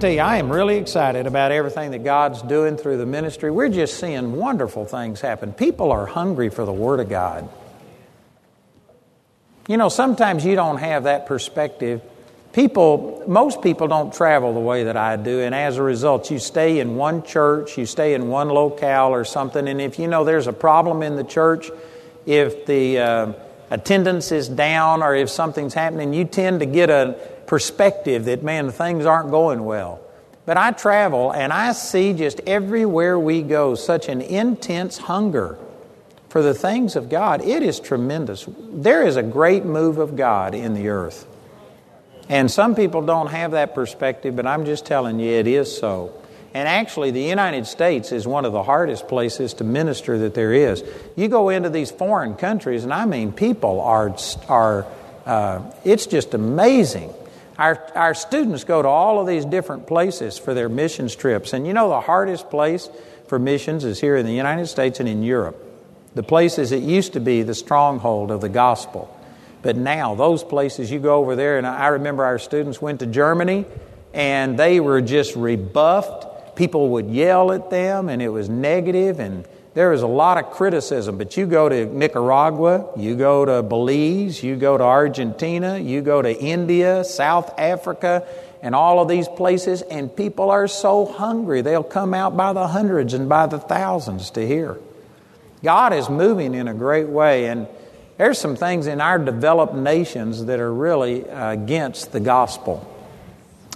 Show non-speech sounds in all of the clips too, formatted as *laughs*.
tell you, I am really excited about everything that God's doing through the ministry. We're just seeing wonderful things happen. People are hungry for the Word of God. You know, sometimes you don't have that perspective. People, most people don't travel the way that I do, and as a result, you stay in one church, you stay in one locale or something, and if you know there's a problem in the church, if the uh, attendance is down or if something's happening, you tend to get a perspective that, man, things aren't going well. But I travel and I see just everywhere we go such an intense hunger for the things of God. It is tremendous. There is a great move of God in the earth. And some people don't have that perspective, but I'm just telling you, it is so. And actually, the United States is one of the hardest places to minister that there is. You go into these foreign countries, and I mean, people are, are uh, it's just amazing our, our students go to all of these different places for their missions trips. And you know, the hardest place for missions is here in the United States and in Europe. The places it used to be the stronghold of the gospel. But now, those places, you go over there, and I remember our students went to Germany and they were just rebuffed. People would yell at them, and it was negative, and there is a lot of criticism, but you go to Nicaragua, you go to Belize, you go to Argentina, you go to India, South Africa, and all of these places, and people are so hungry. They'll come out by the hundreds and by the thousands to hear. God is moving in a great way, and there's some things in our developed nations that are really uh, against the gospel.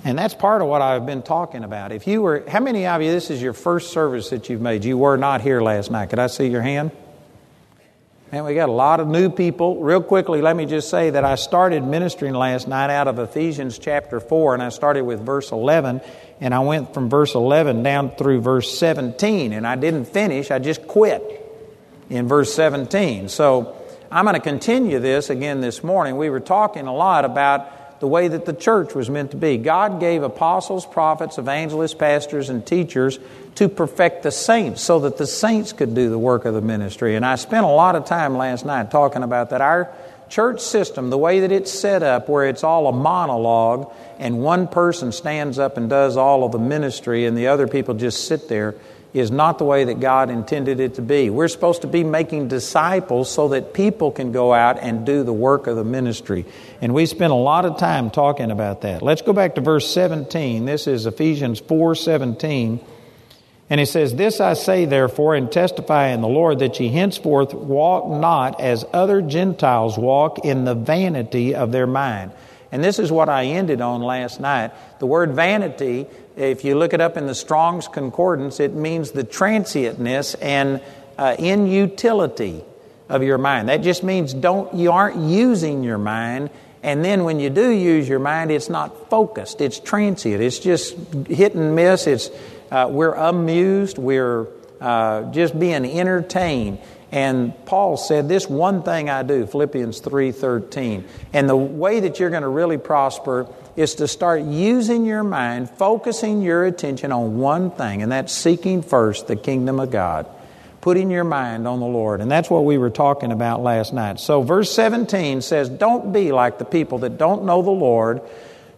And that's part of what I've been talking about. If you were, how many of you, this is your first service that you've made? You were not here last night. Could I see your hand? Man, we got a lot of new people. Real quickly, let me just say that I started ministering last night out of Ephesians chapter 4, and I started with verse 11, and I went from verse 11 down through verse 17, and I didn't finish, I just quit in verse 17. So I'm going to continue this again this morning. We were talking a lot about the way that the church was meant to be. God gave apostles, prophets, evangelists, pastors, and teachers to perfect the saints so that the saints could do the work of the ministry. And I spent a lot of time last night talking about that. Our church system, the way that it's set up, where it's all a monologue and one person stands up and does all of the ministry and the other people just sit there is not the way that God intended it to be. We're supposed to be making disciples so that people can go out and do the work of the ministry. And we spent a lot of time talking about that. Let's go back to verse 17. This is Ephesians 4 17. And he says, This I say, therefore, and testify in the Lord, that ye henceforth walk not as other Gentiles walk in the vanity of their mind. And this is what I ended on last night. The word vanity if you look it up in the Strong's Concordance, it means the transientness and uh, inutility of your mind. That just means don't you aren't using your mind, and then when you do use your mind, it's not focused. It's transient. It's just hit and miss. It's uh, we're amused. We're uh, just being entertained. And Paul said, This one thing I do, Philippians 3:13. And the way that you're going to really prosper is to start using your mind, focusing your attention on one thing, and that's seeking first the kingdom of God. Putting your mind on the Lord. And that's what we were talking about last night. So, verse 17 says, Don't be like the people that don't know the Lord,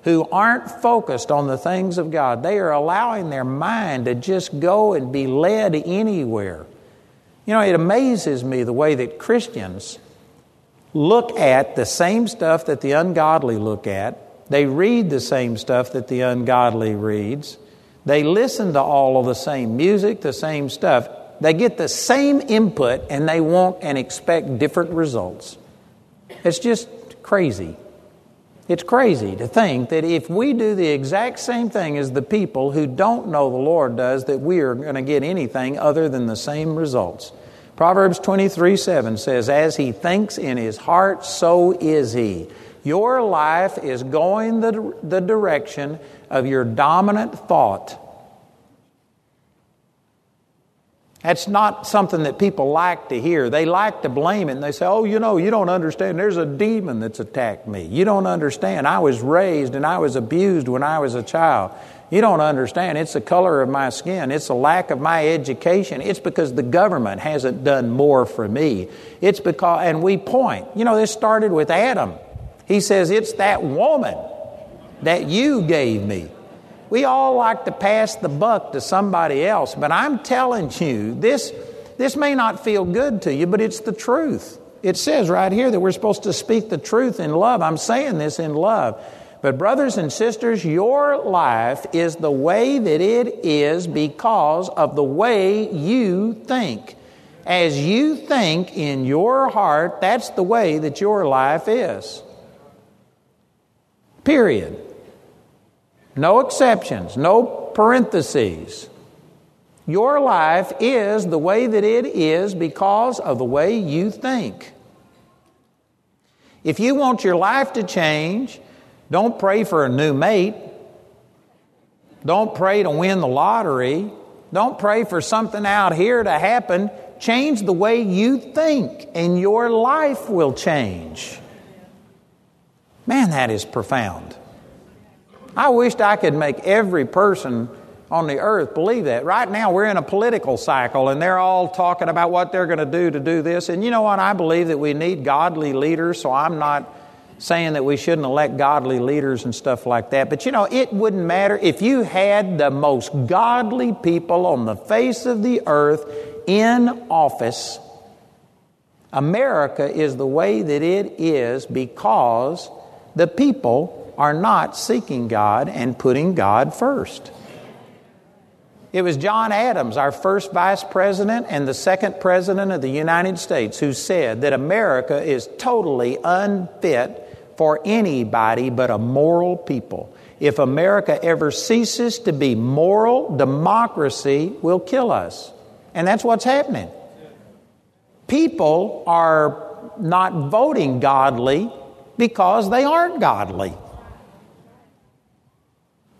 who aren't focused on the things of God. They are allowing their mind to just go and be led anywhere. You know, it amazes me the way that Christians look at the same stuff that the ungodly look at. They read the same stuff that the ungodly reads. They listen to all of the same music, the same stuff. They get the same input and they want and expect different results. It's just crazy. It's crazy to think that if we do the exact same thing as the people who don't know the Lord does, that we are going to get anything other than the same results. Proverbs 23 7 says, As he thinks in his heart, so is he. Your life is going the, the direction of your dominant thought. That's not something that people like to hear. They like to blame it and they say, Oh, you know, you don't understand. There's a demon that's attacked me. You don't understand. I was raised and I was abused when I was a child. You don't understand. It's the color of my skin. It's the lack of my education. It's because the government hasn't done more for me. It's because, and we point. You know, this started with Adam. He says, It's that woman that you gave me. We all like to pass the buck to somebody else, but I'm telling you, this, this may not feel good to you, but it's the truth. It says right here that we're supposed to speak the truth in love. I'm saying this in love. But, brothers and sisters, your life is the way that it is because of the way you think. As you think in your heart, that's the way that your life is. Period. No exceptions, no parentheses. Your life is the way that it is because of the way you think. If you want your life to change, don't pray for a new mate. Don't pray to win the lottery. Don't pray for something out here to happen. Change the way you think, and your life will change. Man, that is profound. I wished I could make every person on the earth believe that. Right now, we're in a political cycle, and they're all talking about what they're going to do to do this. And you know what? I believe that we need godly leaders, so I'm not saying that we shouldn't elect godly leaders and stuff like that. But you know, it wouldn't matter if you had the most godly people on the face of the earth in office. America is the way that it is because the people are not seeking God and putting God first. It was John Adams, our first vice president and the second president of the United States, who said that America is totally unfit for anybody but a moral people. If America ever ceases to be moral, democracy will kill us. And that's what's happening. People are not voting godly because they aren't godly.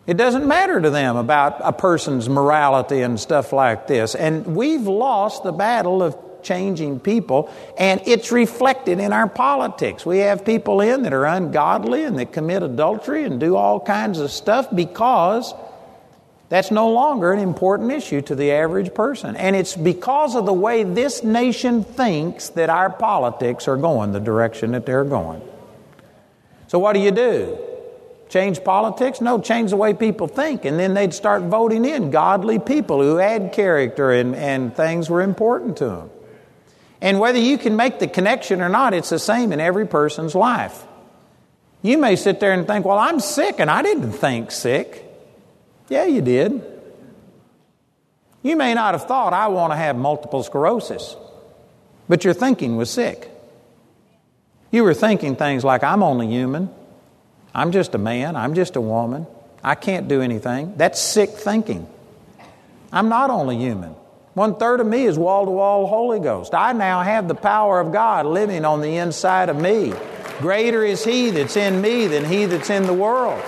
It doesn't matter to them about a person's morality and stuff like this. And we've lost the battle of changing people, and it's reflected in our politics. We have people in that are ungodly and that commit adultery and do all kinds of stuff because that's no longer an important issue to the average person. And it's because of the way this nation thinks that our politics are going the direction that they're going. So, what do you do? Change politics? No, change the way people think. And then they'd start voting in godly people who had character and, and things were important to them. And whether you can make the connection or not, it's the same in every person's life. You may sit there and think, well, I'm sick, and I didn't think sick. Yeah, you did. You may not have thought, I want to have multiple sclerosis, but your thinking was sick. You were thinking things like, I'm only human. I'm just a man. I'm just a woman. I can't do anything. That's sick thinking. I'm not only human. One third of me is wall to wall Holy Ghost. I now have the power of God living on the inside of me. Greater is He that's in me than He that's in the world.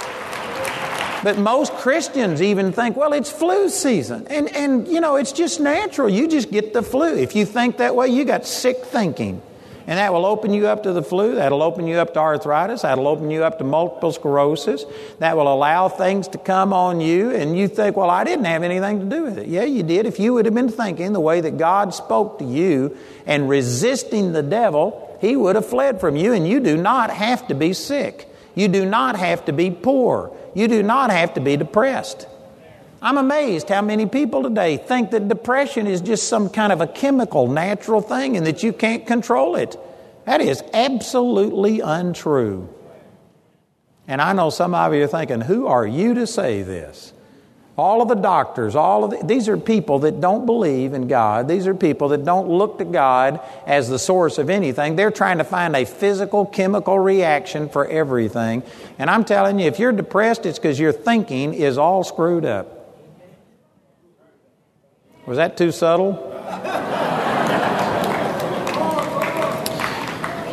But most Christians even think, well, it's flu season. And, and, you know, it's just natural. You just get the flu. If you think that way, you got sick thinking. And that will open you up to the flu. That'll open you up to arthritis. That'll open you up to multiple sclerosis. That will allow things to come on you. And you think, well, I didn't have anything to do with it. Yeah, you did. If you would have been thinking the way that God spoke to you and resisting the devil, he would have fled from you. And you do not have to be sick. You do not have to be poor. You do not have to be depressed. I'm amazed how many people today think that depression is just some kind of a chemical, natural thing and that you can't control it. That is absolutely untrue. And I know some of you are thinking, who are you to say this? All of the doctors, all of the, these are people that don't believe in God. These are people that don't look to God as the source of anything. They're trying to find a physical, chemical reaction for everything. And I'm telling you, if you're depressed, it's because your thinking is all screwed up. Was that too subtle?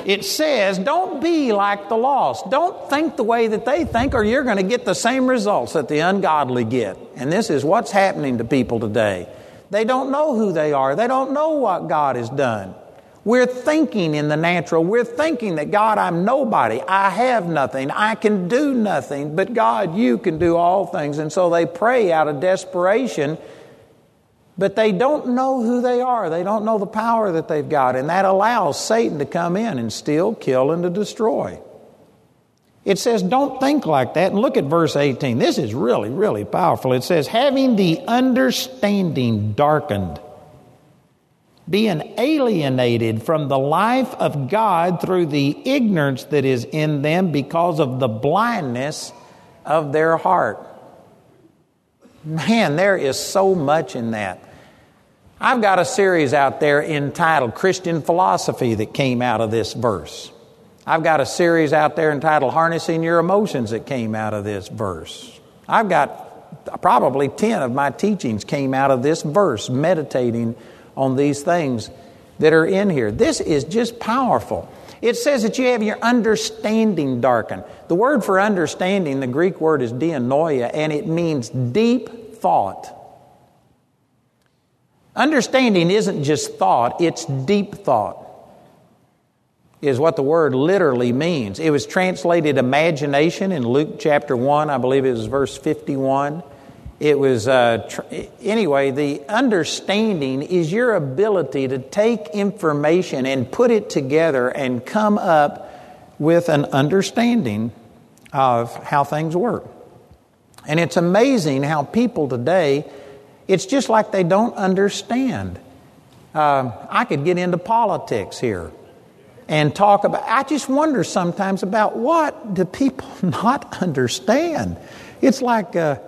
it says, don't be like the lost. Don't think the way that they think, or you're going to get the same results that the ungodly get. And this is what's happening to people today. They don't know who they are, they don't know what God has done. We're thinking in the natural. We're thinking that God, I'm nobody. I have nothing. I can do nothing. But God, you can do all things. And so they pray out of desperation but they don't know who they are. They don't know the power that they've got. And that allows Satan to come in and steal, kill, and to destroy. It says, don't think like that. And look at verse 18. This is really, really powerful. It says, having the understanding darkened, being alienated from the life of God through the ignorance that is in them because of the blindness of their heart. Man, there is so much in that. I've got a series out there entitled Christian Philosophy that came out of this verse. I've got a series out there entitled Harnessing Your Emotions that came out of this verse. I've got probably 10 of my teachings came out of this verse, meditating on these things that are in here. This is just powerful. It says that you have your understanding darkened. The word for understanding, the Greek word is dianoia, and it means deep thought. Understanding isn't just thought, it's deep thought is what the word literally means. It was translated imagination in Luke chapter 1, I believe it was verse 51. It was, uh, tr- anyway, the understanding is your ability to take information and put it together and come up with an understanding of how things work. And it's amazing how people today, it's just like they don't understand. Uh, I could get into politics here and talk about. I just wonder sometimes about what do people *laughs* not understand. It's like uh,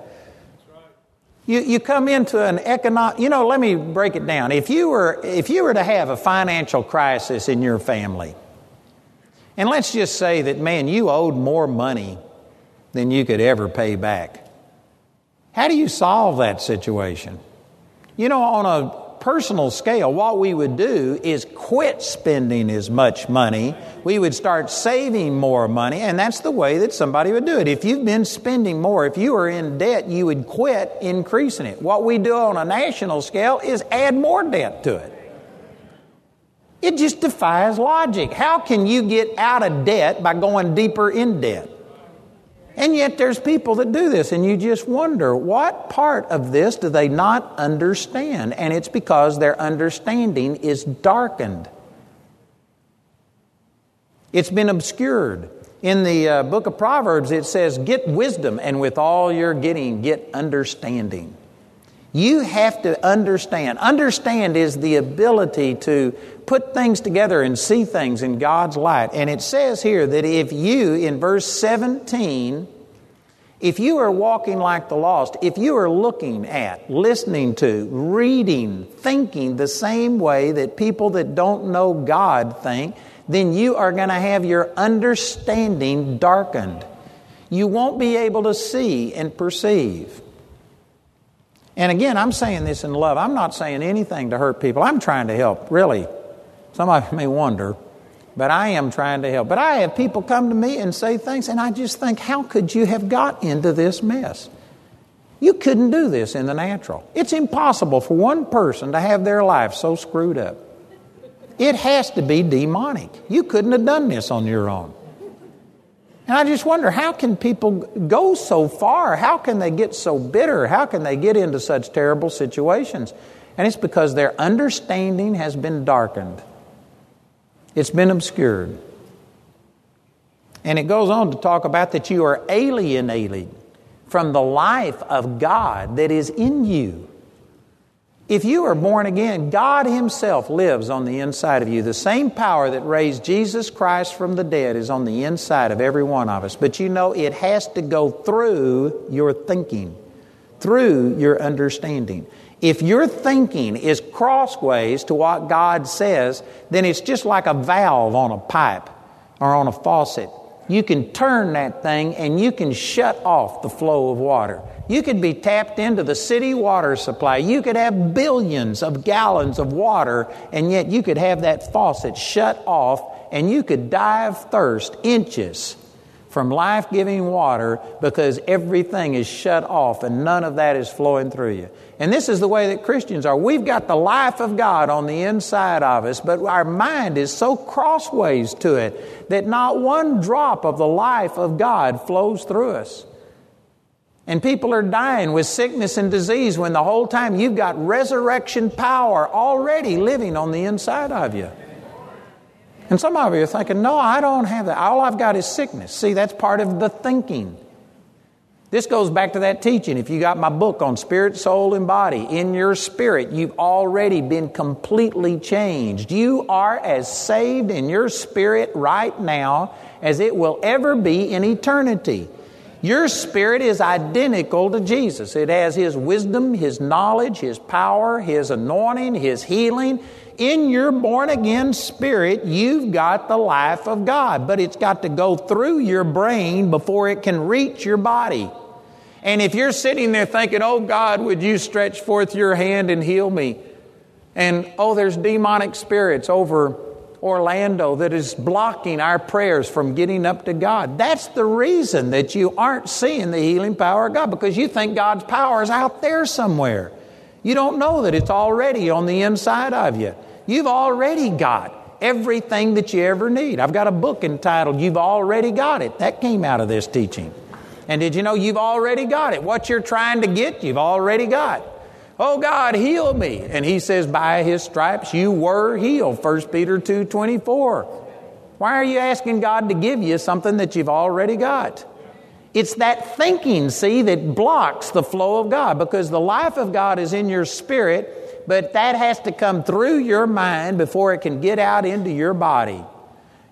you, you come into an economic. You know, let me break it down. If you were if you were to have a financial crisis in your family, and let's just say that man, you owed more money than you could ever pay back. How do you solve that situation? You know, on a personal scale, what we would do is quit spending as much money. We would start saving more money, and that's the way that somebody would do it. If you've been spending more, if you are in debt, you would quit increasing it. What we do on a national scale is add more debt to it. It just defies logic. How can you get out of debt by going deeper in debt? And yet there's people that do this, and you just wonder what part of this do they not understand? And it's because their understanding is darkened. It's been obscured. In the uh, book of Proverbs, it says, Get wisdom, and with all you're getting, get understanding. You have to understand. Understand is the ability to put things together and see things in God's light. And it says here that if you, in verse 17, if you are walking like the lost, if you are looking at, listening to, reading, thinking the same way that people that don't know God think, then you are going to have your understanding darkened. You won't be able to see and perceive. And again, I'm saying this in love. I'm not saying anything to hurt people. I'm trying to help, really. Some of you may wonder, but I am trying to help. But I have people come to me and say things, and I just think, how could you have got into this mess? You couldn't do this in the natural. It's impossible for one person to have their life so screwed up. It has to be demonic. You couldn't have done this on your own. And I just wonder how can people go so far? How can they get so bitter? How can they get into such terrible situations? And it's because their understanding has been darkened. It's been obscured. And it goes on to talk about that you are alienated from the life of God that is in you. If you are born again, God Himself lives on the inside of you. The same power that raised Jesus Christ from the dead is on the inside of every one of us. But you know, it has to go through your thinking, through your understanding. If your thinking is crossways to what God says, then it's just like a valve on a pipe or on a faucet. You can turn that thing and you can shut off the flow of water. You could be tapped into the city water supply. You could have billions of gallons of water, and yet you could have that faucet shut off and you could die of thirst inches from life giving water because everything is shut off and none of that is flowing through you. And this is the way that Christians are. We've got the life of God on the inside of us, but our mind is so crossways to it that not one drop of the life of God flows through us. And people are dying with sickness and disease when the whole time you've got resurrection power already living on the inside of you. And some of you are thinking, no, I don't have that. All I've got is sickness. See, that's part of the thinking. This goes back to that teaching. If you got my book on spirit, soul, and body, in your spirit, you've already been completely changed. You are as saved in your spirit right now as it will ever be in eternity. Your spirit is identical to Jesus. It has His wisdom, His knowledge, His power, His anointing, His healing. In your born again spirit, you've got the life of God, but it's got to go through your brain before it can reach your body. And if you're sitting there thinking, oh God, would you stretch forth your hand and heal me? And oh, there's demonic spirits over Orlando that is blocking our prayers from getting up to God. That's the reason that you aren't seeing the healing power of God because you think God's power is out there somewhere. You don't know that it's already on the inside of you. You've already got everything that you ever need. I've got a book entitled You've Already Got It. That came out of this teaching. And did you know you've already got it? What you're trying to get, you've already got. Oh God, heal me. And he says, by his stripes you were healed. 1 Peter 2 24. Why are you asking God to give you something that you've already got? It's that thinking, see, that blocks the flow of God because the life of God is in your spirit, but that has to come through your mind before it can get out into your body.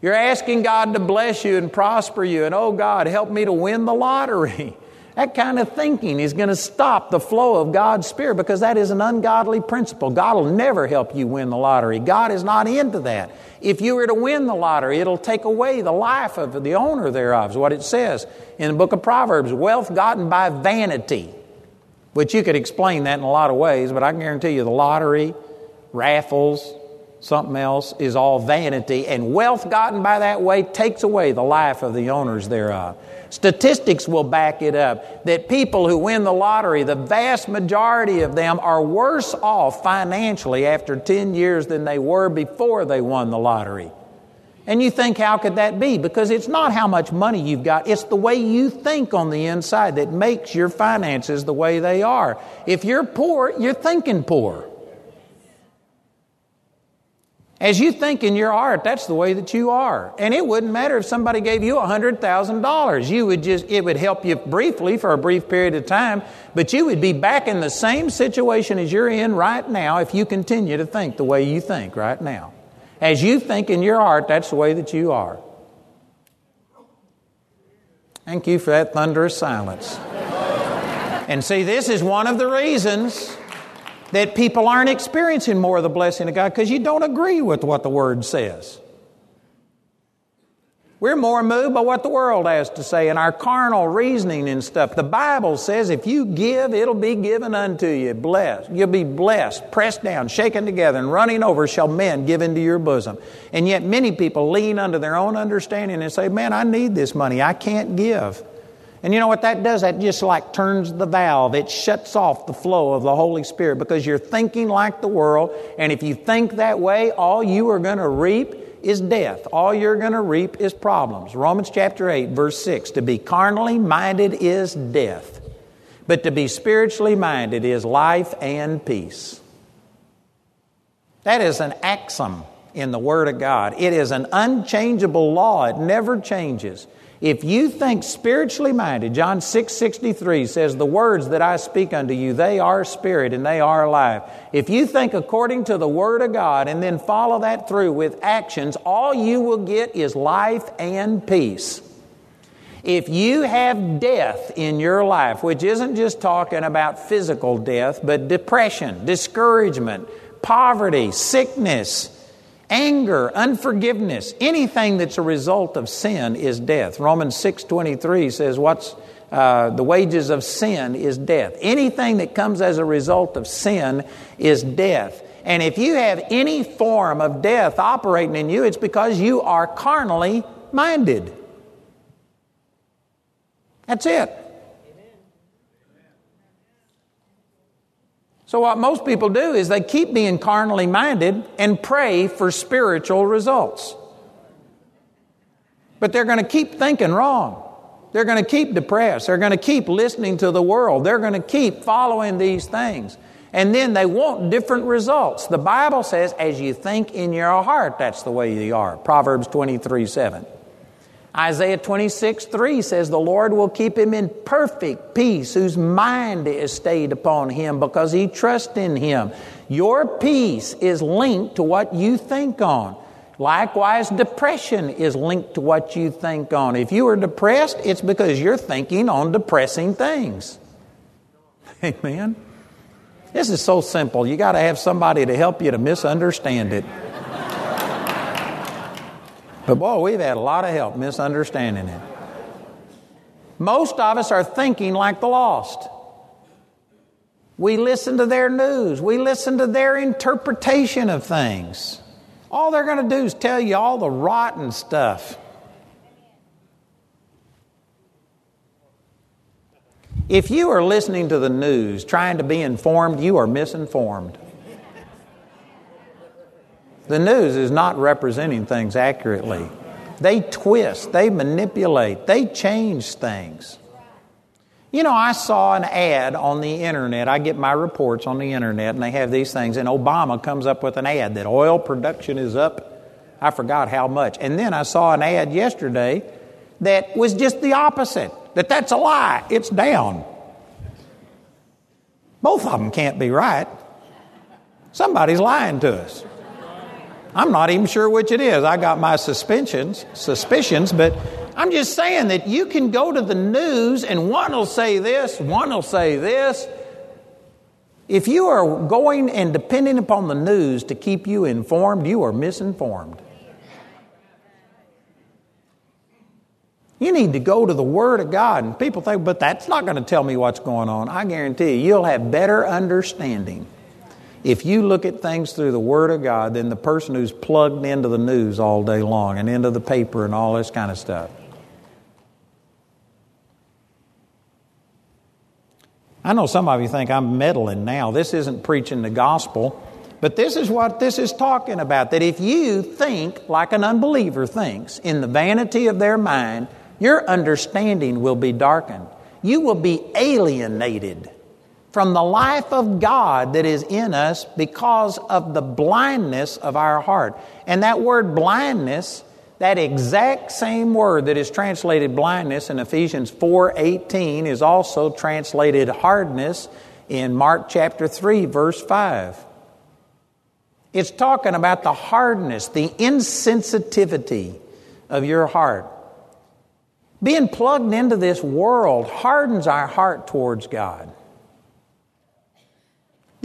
You're asking God to bless you and prosper you, and oh God, help me to win the lottery. *laughs* That kind of thinking is going to stop the flow of God's Spirit because that is an ungodly principle. God will never help you win the lottery. God is not into that. If you were to win the lottery, it'll take away the life of the owner thereof, is what it says in the book of Proverbs wealth gotten by vanity. Which you could explain that in a lot of ways, but I can guarantee you the lottery, raffles, something else is all vanity, and wealth gotten by that way takes away the life of the owners thereof. Statistics will back it up that people who win the lottery, the vast majority of them are worse off financially after 10 years than they were before they won the lottery. And you think, how could that be? Because it's not how much money you've got, it's the way you think on the inside that makes your finances the way they are. If you're poor, you're thinking poor. As you think in your heart, that's the way that you are. And it wouldn't matter if somebody gave you $100,000. You would just, it would help you briefly for a brief period of time, but you would be back in the same situation as you're in right now if you continue to think the way you think right now. As you think in your heart, that's the way that you are. Thank you for that thunderous silence. and see, this is one of the reasons that people aren't experiencing more of the blessing of God because you don't agree with what the Word says. We're more moved by what the world has to say and our carnal reasoning and stuff. The Bible says if you give, it'll be given unto you. Blessed. You'll be blessed, pressed down, shaken together, and running over shall men give into your bosom. And yet many people lean unto their own understanding and say, Man, I need this money. I can't give. And you know what that does? That just like turns the valve. It shuts off the flow of the Holy Spirit because you're thinking like the world. And if you think that way, all you are going to reap is death. All you're going to reap is problems. Romans chapter 8, verse 6 To be carnally minded is death, but to be spiritually minded is life and peace. That is an axiom in the Word of God. It is an unchangeable law, it never changes. If you think spiritually minded, John 6 63 says, The words that I speak unto you, they are spirit and they are alive. If you think according to the Word of God and then follow that through with actions, all you will get is life and peace. If you have death in your life, which isn't just talking about physical death, but depression, discouragement, poverty, sickness, Anger, unforgiveness, anything that's a result of sin is death. Romans 6.23 says what's uh, the wages of sin is death. Anything that comes as a result of sin is death. And if you have any form of death operating in you, it's because you are carnally minded. That's it. So, what most people do is they keep being carnally minded and pray for spiritual results. But they're going to keep thinking wrong. They're going to keep depressed. They're going to keep listening to the world. They're going to keep following these things. And then they want different results. The Bible says, as you think in your heart, that's the way you are. Proverbs 23 7. Isaiah 26 3 says, The Lord will keep him in perfect peace, whose mind is stayed upon him because he trusts in him. Your peace is linked to what you think on. Likewise, depression is linked to what you think on. If you are depressed, it's because you're thinking on depressing things. *laughs* Amen. This is so simple. You got to have somebody to help you to misunderstand it. But boy, we've had a lot of help misunderstanding it. Most of us are thinking like the lost. We listen to their news, we listen to their interpretation of things. All they're going to do is tell you all the rotten stuff. If you are listening to the news trying to be informed, you are misinformed. The news is not representing things accurately. They twist, they manipulate, they change things. You know, I saw an ad on the internet. I get my reports on the internet, and they have these things, and Obama comes up with an ad that oil production is up. I forgot how much. And then I saw an ad yesterday that was just the opposite that that's a lie. It's down. Both of them can't be right. Somebody's lying to us. I'm not even sure which it is. I got my suspicions, suspicions, but I'm just saying that you can go to the news and one will say this, one will say this. If you are going and depending upon the news to keep you informed, you are misinformed. You need to go to the Word of God. And people think, but that's not going to tell me what's going on. I guarantee you, you'll have better understanding if you look at things through the Word of God then the person who's plugged into the news all day long and into the paper and all this kind of stuff. I know some of you think I'm meddling now. This isn't preaching the gospel. But this is what this is talking about that if you think like an unbeliever thinks in the vanity of their mind, your understanding will be darkened. You will be alienated from the life of God that is in us because of the blindness of our heart. And that word blindness, that exact same word that is translated blindness in Ephesians 4:18 is also translated hardness in Mark chapter 3 verse 5. It's talking about the hardness, the insensitivity of your heart. Being plugged into this world hardens our heart towards God.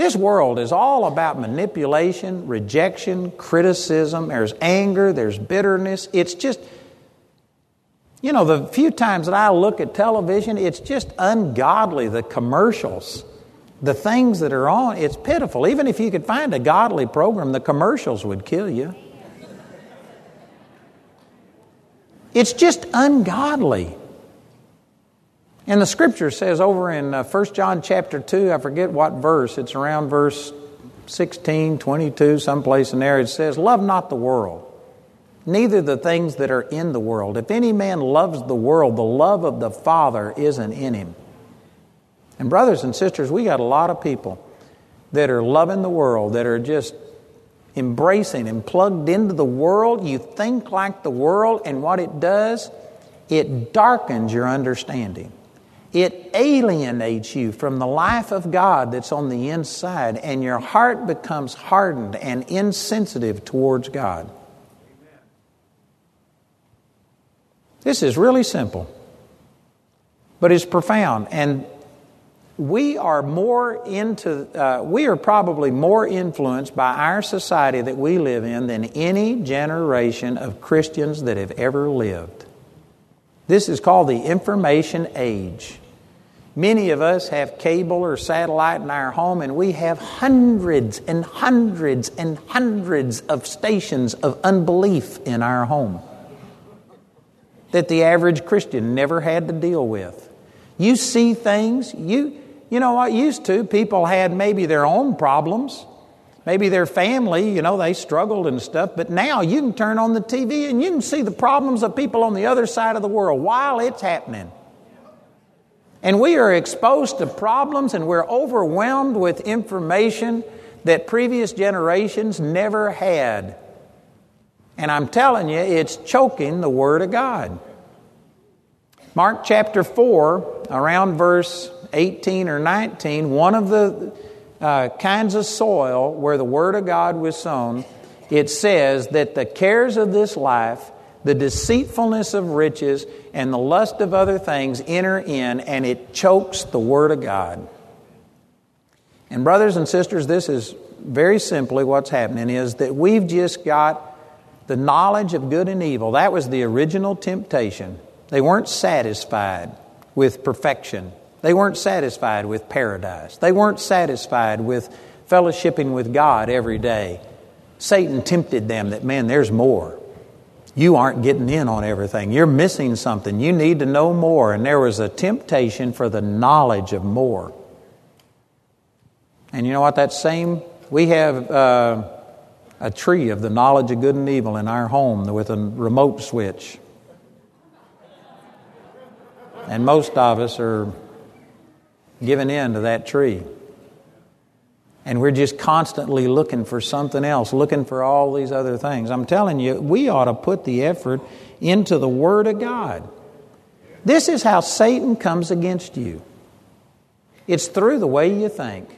This world is all about manipulation, rejection, criticism. There's anger, there's bitterness. It's just, you know, the few times that I look at television, it's just ungodly, the commercials, the things that are on. It's pitiful. Even if you could find a godly program, the commercials would kill you. It's just ungodly. And the scripture says over in uh, 1 John chapter 2, I forget what verse, it's around verse 16, 22, someplace in there, it says, Love not the world, neither the things that are in the world. If any man loves the world, the love of the Father isn't in him. And, brothers and sisters, we got a lot of people that are loving the world, that are just embracing and plugged into the world, you think like the world, and what it does, it darkens your understanding. It alienates you from the life of God that's on the inside, and your heart becomes hardened and insensitive towards God. This is really simple, but it's profound. And we are more into, uh, we are probably more influenced by our society that we live in than any generation of Christians that have ever lived. This is called the information age. Many of us have cable or satellite in our home, and we have hundreds and hundreds and hundreds of stations of unbelief in our home that the average Christian never had to deal with. You see things, you, you know what used to? People had maybe their own problems. Maybe their family, you know, they struggled and stuff, but now you can turn on the TV and you can see the problems of people on the other side of the world while it's happening. And we are exposed to problems and we're overwhelmed with information that previous generations never had. And I'm telling you, it's choking the Word of God. Mark chapter 4, around verse 18 or 19, one of the uh, kinds of soil where the Word of God was sown, it says that the cares of this life, the deceitfulness of riches, and the lust of other things enter in, and it chokes the Word of God. And, brothers and sisters, this is very simply what's happening is that we've just got the knowledge of good and evil. That was the original temptation. They weren't satisfied with perfection. They weren't satisfied with paradise. They weren't satisfied with fellowshipping with God every day. Satan tempted them that, man, there's more. You aren't getting in on everything. You're missing something. You need to know more. And there was a temptation for the knowledge of more. And you know what? That same, we have uh, a tree of the knowledge of good and evil in our home with a remote switch. And most of us are giving in to that tree. And we're just constantly looking for something else, looking for all these other things. I'm telling you, we ought to put the effort into the Word of God. This is how Satan comes against you it's through the way you think.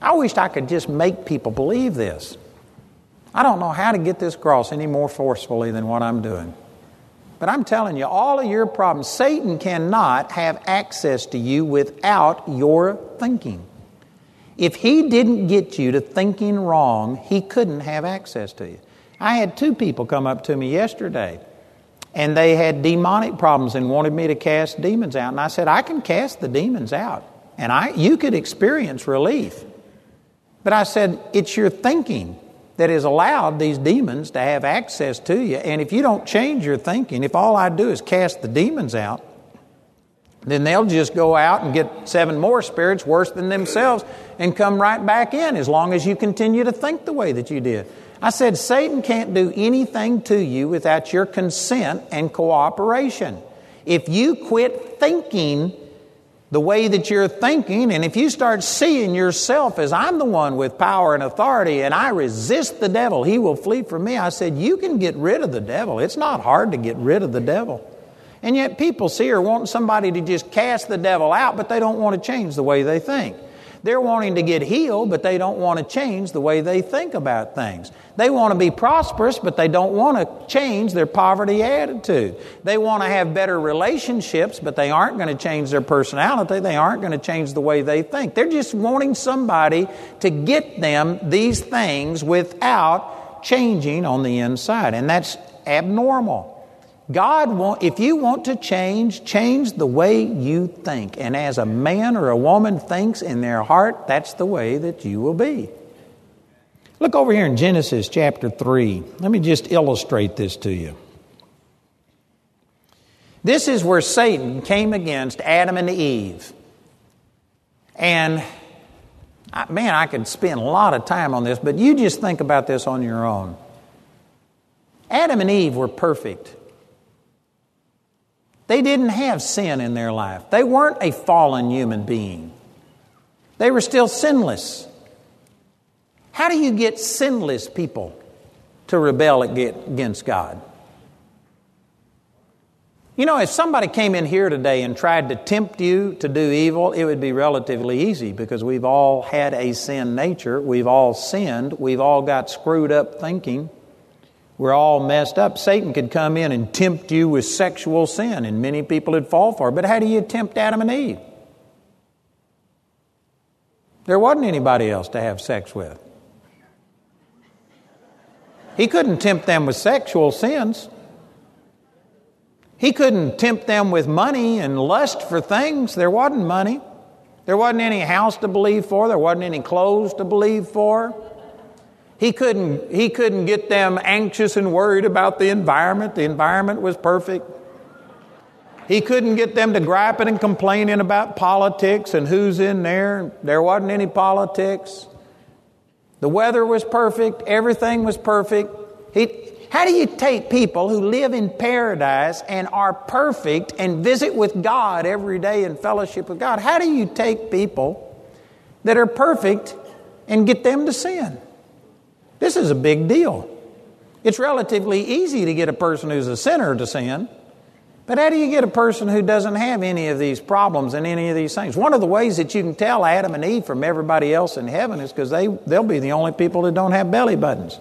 I wished I could just make people believe this. I don't know how to get this across any more forcefully than what I'm doing. But I'm telling you, all of your problems, Satan cannot have access to you without your thinking. If he didn't get you to thinking wrong, he couldn't have access to you. I had two people come up to me yesterday, and they had demonic problems and wanted me to cast demons out. And I said, I can cast the demons out, and I, you could experience relief. But I said, it's your thinking that has allowed these demons to have access to you. And if you don't change your thinking, if all I do is cast the demons out, then they'll just go out and get seven more spirits worse than themselves and come right back in as long as you continue to think the way that you did. I said, Satan can't do anything to you without your consent and cooperation. If you quit thinking the way that you're thinking, and if you start seeing yourself as I'm the one with power and authority and I resist the devil, he will flee from me. I said, You can get rid of the devil. It's not hard to get rid of the devil. And yet people see or want somebody to just cast the devil out, but they don't want to change the way they think. They're wanting to get healed, but they don't want to change the way they think about things. They want to be prosperous, but they don't want to change their poverty attitude. They want to have better relationships, but they aren't going to change their personality. They aren't going to change the way they think. They're just wanting somebody to get them these things without changing on the inside. And that's abnormal. God want, if you want to change, change the way you think. And as a man or a woman thinks in their heart, that's the way that you will be. Look over here in Genesis chapter 3. Let me just illustrate this to you. This is where Satan came against Adam and Eve. And man, I could spend a lot of time on this, but you just think about this on your own. Adam and Eve were perfect. They didn't have sin in their life. They weren't a fallen human being. They were still sinless. How do you get sinless people to rebel against God? You know, if somebody came in here today and tried to tempt you to do evil, it would be relatively easy because we've all had a sin nature. We've all sinned. We've all got screwed up thinking. We're all messed up. Satan could come in and tempt you with sexual sin, and many people would fall for it. But how do you tempt Adam and Eve? There wasn't anybody else to have sex with. He couldn't tempt them with sexual sins. He couldn't tempt them with money and lust for things. There wasn't money. There wasn't any house to believe for. There wasn't any clothes to believe for. He couldn't, he couldn't get them anxious and worried about the environment. The environment was perfect. He couldn't get them to griping and complaining about politics and who's in there. There wasn't any politics. The weather was perfect. Everything was perfect. He, how do you take people who live in paradise and are perfect and visit with God every day in fellowship with God? How do you take people that are perfect and get them to sin? This is a big deal. It's relatively easy to get a person who's a sinner to sin. But how do you get a person who doesn't have any of these problems and any of these things? One of the ways that you can tell Adam and Eve from everybody else in heaven is because they, they'll be the only people that don't have belly buttons.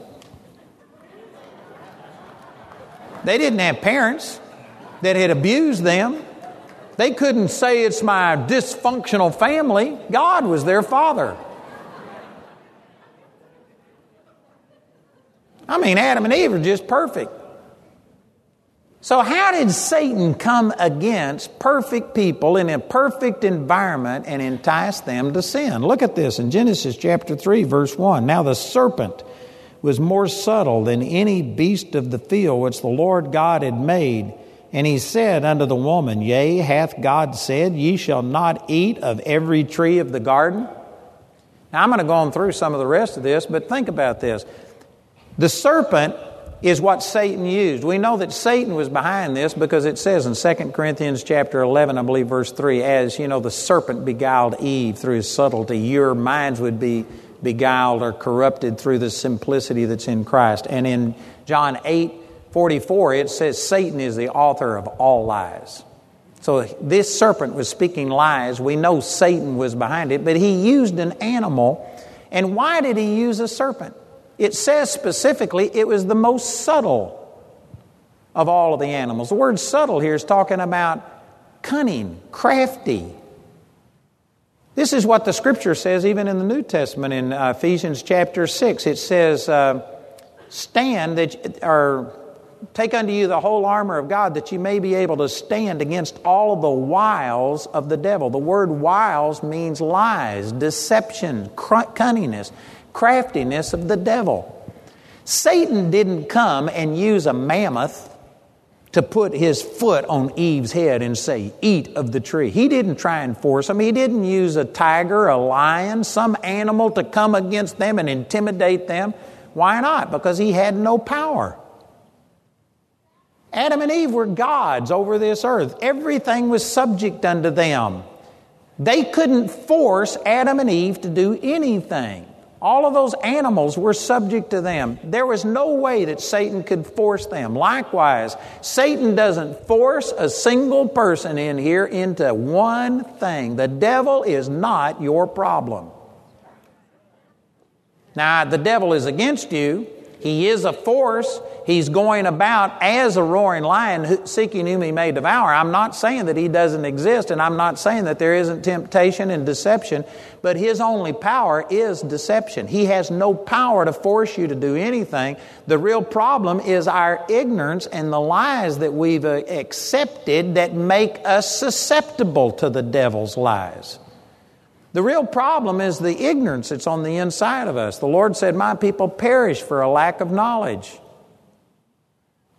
They didn't have parents that had abused them. They couldn't say it's my dysfunctional family. God was their father. I mean, Adam and Eve are just perfect. So, how did Satan come against perfect people in a perfect environment and entice them to sin? Look at this in Genesis chapter 3, verse 1. Now, the serpent was more subtle than any beast of the field which the Lord God had made. And he said unto the woman, Yea, hath God said, Ye shall not eat of every tree of the garden? Now, I'm going to go on through some of the rest of this, but think about this. The serpent is what Satan used. We know that Satan was behind this because it says in 2 Corinthians chapter 11, I believe verse 3, as you know the serpent beguiled Eve through his subtlety, your minds would be beguiled or corrupted through the simplicity that's in Christ. And in John 8, 44, it says Satan is the author of all lies. So this serpent was speaking lies. We know Satan was behind it, but he used an animal. And why did he use a serpent? It says specifically it was the most subtle of all of the animals. The word subtle here is talking about cunning, crafty. This is what the scripture says even in the New Testament in uh, Ephesians chapter 6. It says, uh, Stand that, or take unto you the whole armor of God that you may be able to stand against all of the wiles of the devil. The word wiles means lies, deception, cunningness craftiness of the devil. Satan didn't come and use a mammoth to put his foot on Eve's head and say, Eat of the tree. He didn't try and force them. He didn't use a tiger, a lion, some animal to come against them and intimidate them. Why not? Because he had no power. Adam and Eve were gods over this earth, everything was subject unto them. They couldn't force Adam and Eve to do anything. All of those animals were subject to them. There was no way that Satan could force them. Likewise, Satan doesn't force a single person in here into one thing. The devil is not your problem. Now, the devil is against you, he is a force. He's going about as a roaring lion seeking whom he may devour. I'm not saying that he doesn't exist, and I'm not saying that there isn't temptation and deception, but his only power is deception. He has no power to force you to do anything. The real problem is our ignorance and the lies that we've uh, accepted that make us susceptible to the devil's lies. The real problem is the ignorance that's on the inside of us. The Lord said, My people perish for a lack of knowledge.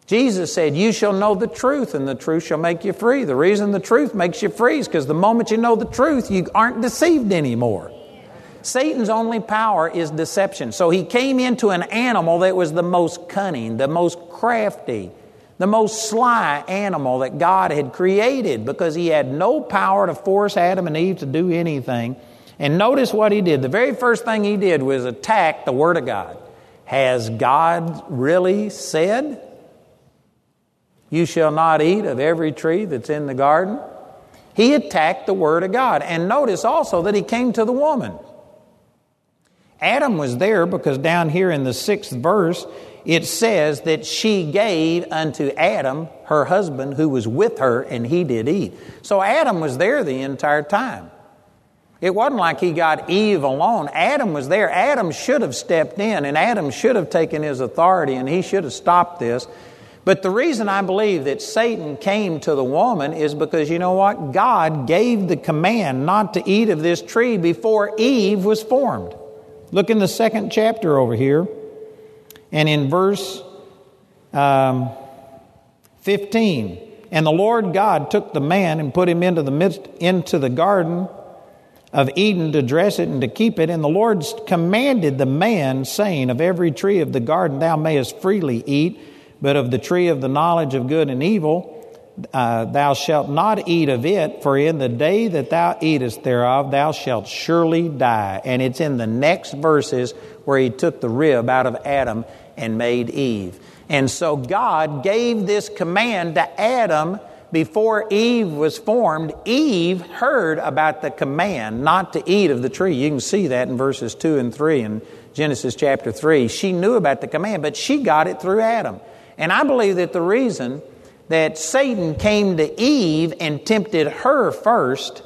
Jesus said, You shall know the truth, and the truth shall make you free. The reason the truth makes you free is because the moment you know the truth, you aren't deceived anymore. Satan's only power is deception. So he came into an animal that was the most cunning, the most crafty, the most sly animal that God had created because he had no power to force Adam and Eve to do anything. And notice what he did. The very first thing he did was attack the Word of God. Has God really said, You shall not eat of every tree that's in the garden? He attacked the Word of God. And notice also that he came to the woman. Adam was there because down here in the sixth verse, it says that she gave unto Adam, her husband, who was with her, and he did eat. So Adam was there the entire time. It wasn't like he got Eve alone. Adam was there. Adam should have stepped in, and Adam should have taken his authority, and he should have stopped this. But the reason I believe that Satan came to the woman is because you know what? God gave the command not to eat of this tree before Eve was formed. Look in the second chapter over here. And in verse um, 15, and the Lord God took the man and put him into the midst, into the garden of Eden to dress it and to keep it. And the Lord commanded the man, saying, Of every tree of the garden thou mayest freely eat, But of the tree of the knowledge of good and evil, uh, thou shalt not eat of it, for in the day that thou eatest thereof, thou shalt surely die. And it's in the next verses where he took the rib out of Adam and made Eve. And so God gave this command to Adam before Eve was formed. Eve heard about the command not to eat of the tree. You can see that in verses 2 and 3 in Genesis chapter 3. She knew about the command, but she got it through Adam. And I believe that the reason that Satan came to Eve and tempted her first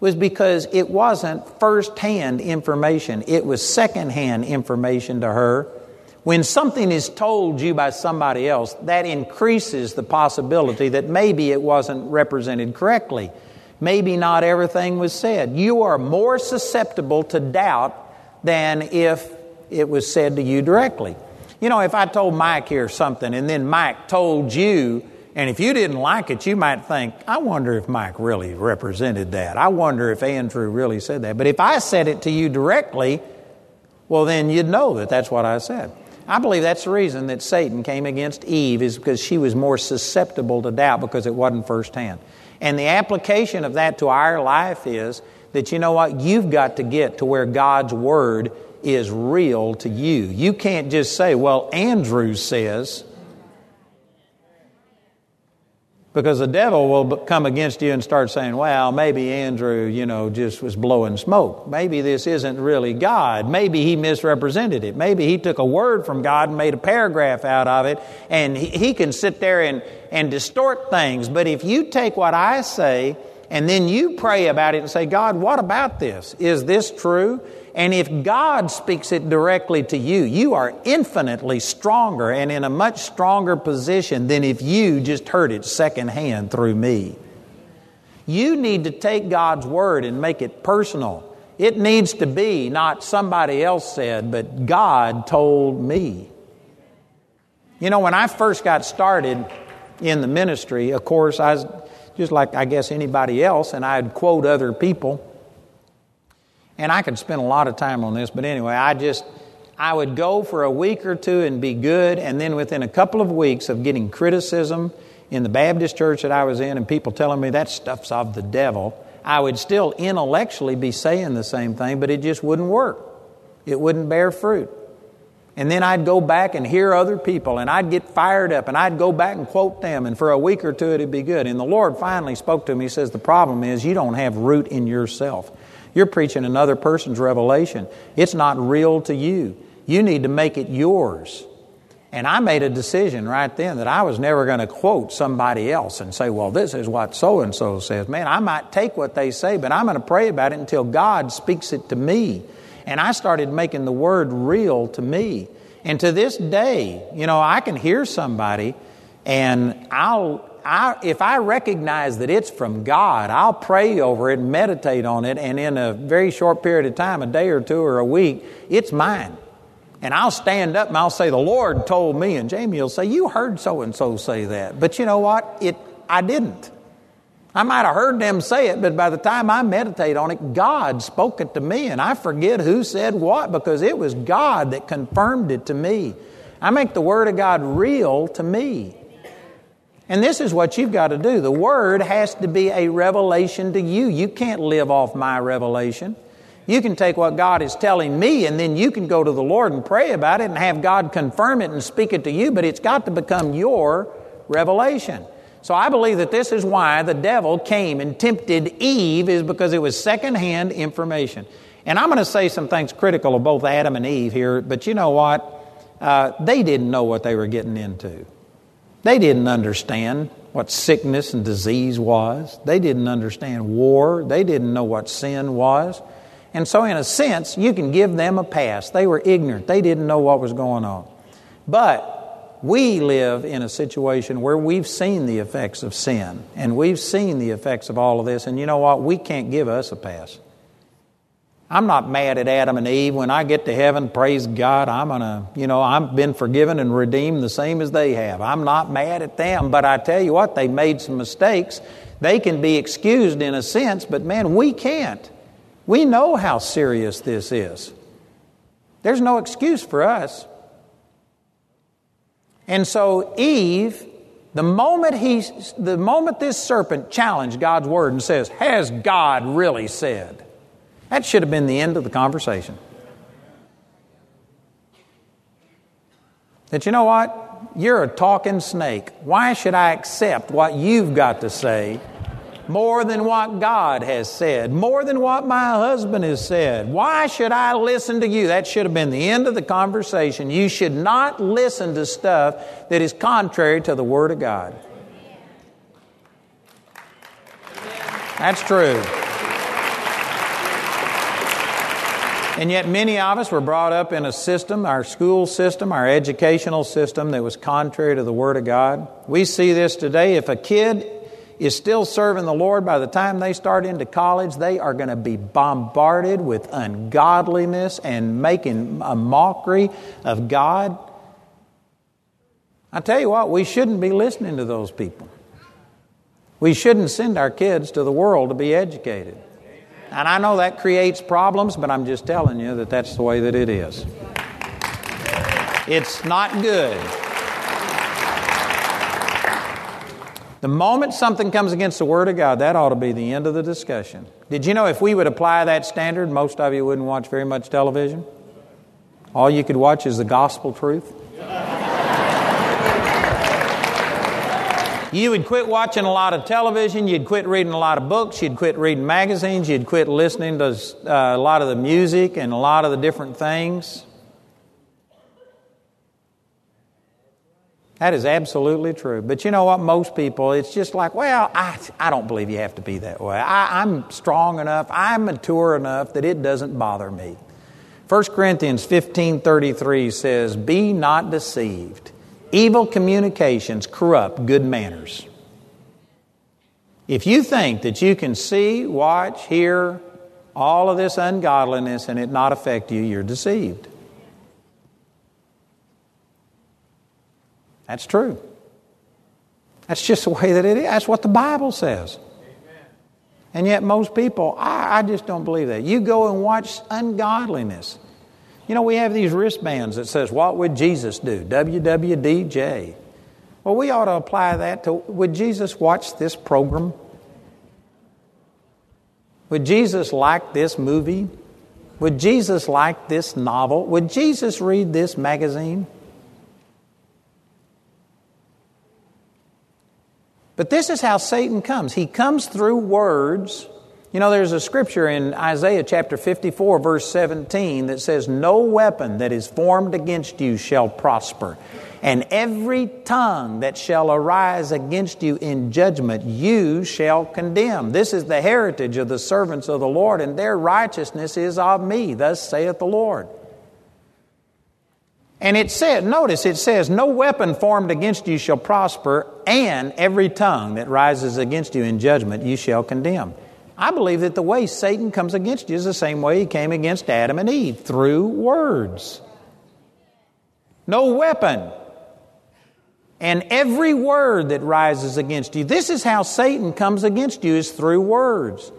was because it wasn't first hand information, it was second hand information to her. When something is told you by somebody else, that increases the possibility that maybe it wasn't represented correctly. Maybe not everything was said. You are more susceptible to doubt than if it was said to you directly. You know, if I told Mike here something and then Mike told you, and if you didn't like it, you might think, I wonder if Mike really represented that. I wonder if Andrew really said that. But if I said it to you directly, well, then you'd know that that's what I said. I believe that's the reason that Satan came against Eve, is because she was more susceptible to doubt because it wasn't firsthand. And the application of that to our life is that you know what? You've got to get to where God's Word is real to you. You can't just say, well, Andrew says, because the devil will come against you and start saying, well, maybe Andrew, you know, just was blowing smoke. Maybe this isn't really God. Maybe he misrepresented it. Maybe he took a word from God and made a paragraph out of it, and he, he can sit there and, and distort things. But if you take what I say and then you pray about it and say, God, what about this? Is this true? And if God speaks it directly to you, you are infinitely stronger and in a much stronger position than if you just heard it secondhand through me. You need to take God's word and make it personal. It needs to be not somebody else said, but God told me. You know, when I first got started in the ministry, of course, I was just like I guess anybody else, and I'd quote other people. And I could spend a lot of time on this, but anyway, I just, I would go for a week or two and be good, and then within a couple of weeks of getting criticism in the Baptist church that I was in and people telling me that stuff's of the devil, I would still intellectually be saying the same thing, but it just wouldn't work. It wouldn't bear fruit. And then I'd go back and hear other people, and I'd get fired up, and I'd go back and quote them, and for a week or two it'd be good. And the Lord finally spoke to me. He says, The problem is you don't have root in yourself. You're preaching another person's revelation. It's not real to you. You need to make it yours. And I made a decision right then that I was never going to quote somebody else and say, well, this is what so and so says. Man, I might take what they say, but I'm going to pray about it until God speaks it to me. And I started making the word real to me. And to this day, you know, I can hear somebody and I'll I, if I recognize that it's from God, I'll pray over it meditate on it, and in a very short period of time, a day or two or a week, it's mine. And I'll stand up and I'll say, The Lord told me. And Jamie will say, You heard so and so say that. But you know what? It, I didn't. I might have heard them say it, but by the time I meditate on it, God spoke it to me, and I forget who said what because it was God that confirmed it to me. I make the Word of God real to me. And this is what you've got to do. The Word has to be a revelation to you. You can't live off my revelation. You can take what God is telling me and then you can go to the Lord and pray about it and have God confirm it and speak it to you, but it's got to become your revelation. So I believe that this is why the devil came and tempted Eve, is because it was secondhand information. And I'm going to say some things critical of both Adam and Eve here, but you know what? Uh, they didn't know what they were getting into. They didn't understand what sickness and disease was. They didn't understand war. They didn't know what sin was. And so, in a sense, you can give them a pass. They were ignorant, they didn't know what was going on. But we live in a situation where we've seen the effects of sin and we've seen the effects of all of this. And you know what? We can't give us a pass. I'm not mad at Adam and Eve. When I get to heaven, praise God, I'm going to, you know, I've been forgiven and redeemed the same as they have. I'm not mad at them, but I tell you what, they made some mistakes. They can be excused in a sense, but man, we can't. We know how serious this is. There's no excuse for us. And so Eve, the moment he the moment this serpent challenged God's word and says, "Has God really said?" That should have been the end of the conversation. That you know what? You're a talking snake. Why should I accept what you've got to say more than what God has said, more than what my husband has said. Why should I listen to you? That should have been the end of the conversation. You should not listen to stuff that is contrary to the Word of God. That's true. And yet, many of us were brought up in a system, our school system, our educational system, that was contrary to the Word of God. We see this today. If a kid is still serving the Lord, by the time they start into college, they are going to be bombarded with ungodliness and making a mockery of God. I tell you what, we shouldn't be listening to those people. We shouldn't send our kids to the world to be educated. And I know that creates problems, but I'm just telling you that that's the way that it is. It's not good. The moment something comes against the Word of God, that ought to be the end of the discussion. Did you know if we would apply that standard, most of you wouldn't watch very much television? All you could watch is the gospel truth. You would quit watching a lot of television, you'd quit reading a lot of books, you'd quit reading magazines, you'd quit listening to uh, a lot of the music and a lot of the different things. That is absolutely true. But you know what? Most people, it's just like, well, I, I don't believe you have to be that way. I, I'm strong enough, I'm mature enough that it doesn't bother me. 1 Corinthians 15:33 says, "Be not deceived. Evil communications corrupt good manners." If you think that you can see, watch, hear all of this ungodliness and it not affect you, you're deceived. That's true. That's just the way that it is. That's what the Bible says. And yet, most people, I, I, just don't believe that. You go and watch ungodliness. You know, we have these wristbands that says, "What would Jesus do?" WWDJ. Well, we ought to apply that to. Would Jesus watch this program? Would Jesus like this movie? Would Jesus like this novel? Would Jesus read this magazine? But this is how Satan comes. He comes through words. You know, there's a scripture in Isaiah chapter 54, verse 17, that says, No weapon that is formed against you shall prosper, and every tongue that shall arise against you in judgment you shall condemn. This is the heritage of the servants of the Lord, and their righteousness is of me. Thus saith the Lord. And it said, notice it says, No weapon formed against you shall prosper, and every tongue that rises against you in judgment you shall condemn. I believe that the way Satan comes against you is the same way he came against Adam and Eve through words. No weapon. And every word that rises against you. This is how Satan comes against you is through words.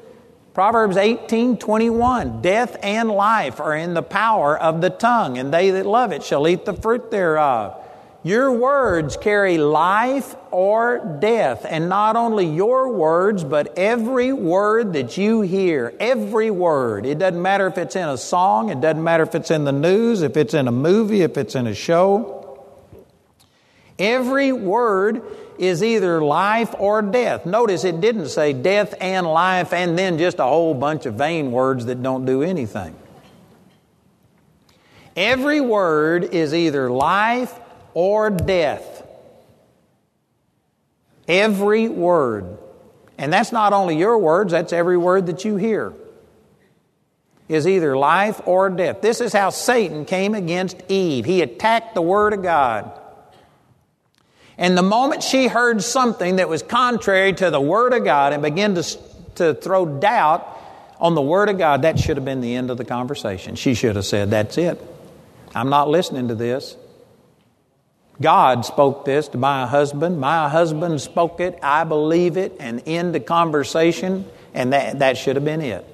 Proverbs 18 21 Death and life are in the power of the tongue, and they that love it shall eat the fruit thereof. Your words carry life or death, and not only your words, but every word that you hear, every word. It doesn't matter if it's in a song, it doesn't matter if it's in the news, if it's in a movie, if it's in a show. Every word is either life or death. Notice it didn't say death and life and then just a whole bunch of vain words that don't do anything. Every word is either life or death. Every word. And that's not only your words, that's every word that you hear. Is either life or death. This is how Satan came against Eve. He attacked the Word of God. And the moment she heard something that was contrary to the Word of God and began to, to throw doubt on the Word of God, that should have been the end of the conversation. She should have said, That's it. I'm not listening to this. God spoke this to my husband. My husband spoke it. I believe it. And end the conversation. And that, that should have been it.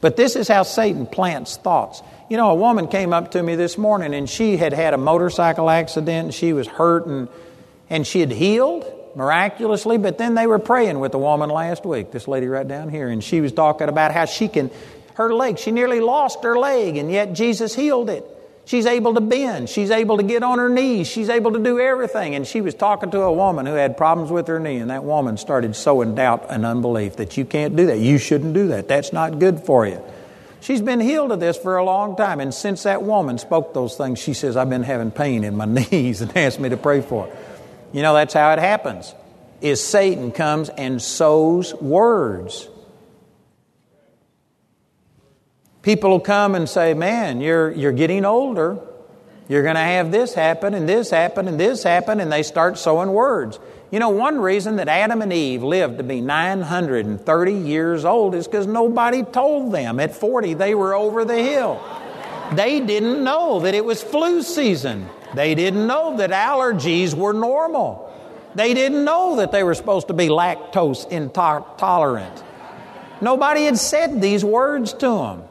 But this is how Satan plants thoughts. You know, a woman came up to me this morning and she had had a motorcycle accident and she was hurt and, and she had healed miraculously, but then they were praying with the woman last week, this lady right down here, and she was talking about how she can, her leg, she nearly lost her leg, and yet Jesus healed it. She's able to bend. She's able to get on her knees. She's able to do everything. And she was talking to a woman who had problems with her knee, and that woman started sowing doubt and unbelief that you can't do that. You shouldn't do that. That's not good for you. She's been healed of this for a long time, and since that woman spoke those things, she says, I've been having pain in my *laughs* knees and asked me to pray for it. You know, that's how it happens. Is Satan comes and sows words. People will come and say, Man, you're, you're getting older. You're going to have this happen and this happen and this happen, and they start sowing words. You know, one reason that Adam and Eve lived to be 930 years old is because nobody told them. At 40, they were over the hill. They didn't know that it was flu season. They didn't know that allergies were normal. They didn't know that they were supposed to be lactose intolerant. Nobody had said these words to them.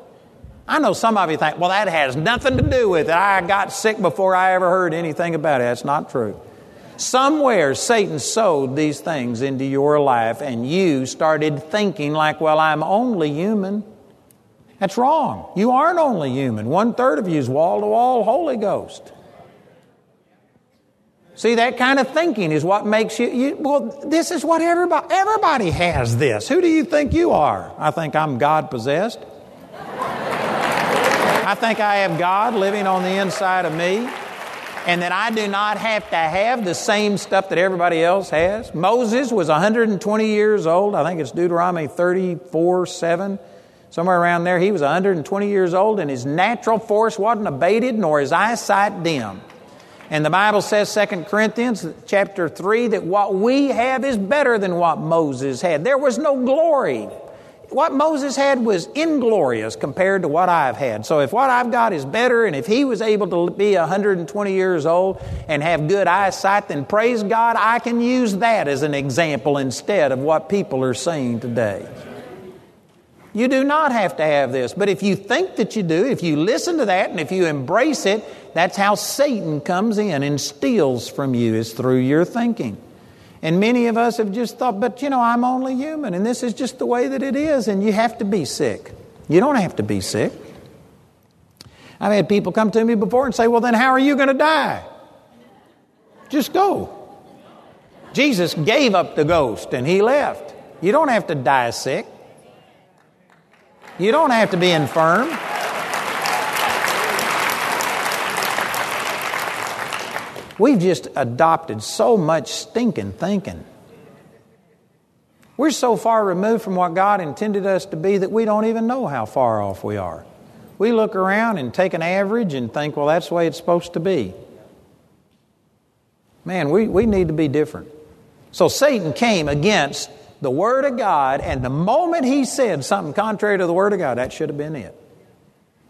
I know some of you think, well, that has nothing to do with it. I got sick before I ever heard anything about it. That's not true. Somewhere Satan sowed these things into your life, and you started thinking, like, well, I'm only human. That's wrong. You aren't only human. One third of you is wall to wall Holy Ghost. See, that kind of thinking is what makes you, you, well, this is what everybody, everybody has this. Who do you think you are? I think I'm God possessed. I think I have God living on the inside of me and that I do not have to have the same stuff that everybody else has. Moses was 120 years old. I think it's Deuteronomy 34 7, somewhere around there. He was 120 years old, and his natural force wasn't abated, nor his eyesight dim. And the Bible says, 2 Corinthians chapter 3, that what we have is better than what Moses had. There was no glory what Moses had was inglorious compared to what I've had. So if what I've got is better, and if he was able to be 120 years old and have good eyesight, then praise God, I can use that as an example instead of what people are saying today. You do not have to have this. But if you think that you do, if you listen to that and if you embrace it, that's how Satan comes in and steals from you, is through your thinking. And many of us have just thought, but you know, I'm only human, and this is just the way that it is, and you have to be sick. You don't have to be sick. I've had people come to me before and say, well, then how are you going to die? Just go. Jesus gave up the ghost and he left. You don't have to die sick. You don't have to be infirm. We've just adopted so much stinking thinking. We're so far removed from what God intended us to be that we don't even know how far off we are. We look around and take an average and think, well, that's the way it's supposed to be. Man, we, we need to be different. So Satan came against the Word of God, and the moment he said something contrary to the Word of God, that should have been it.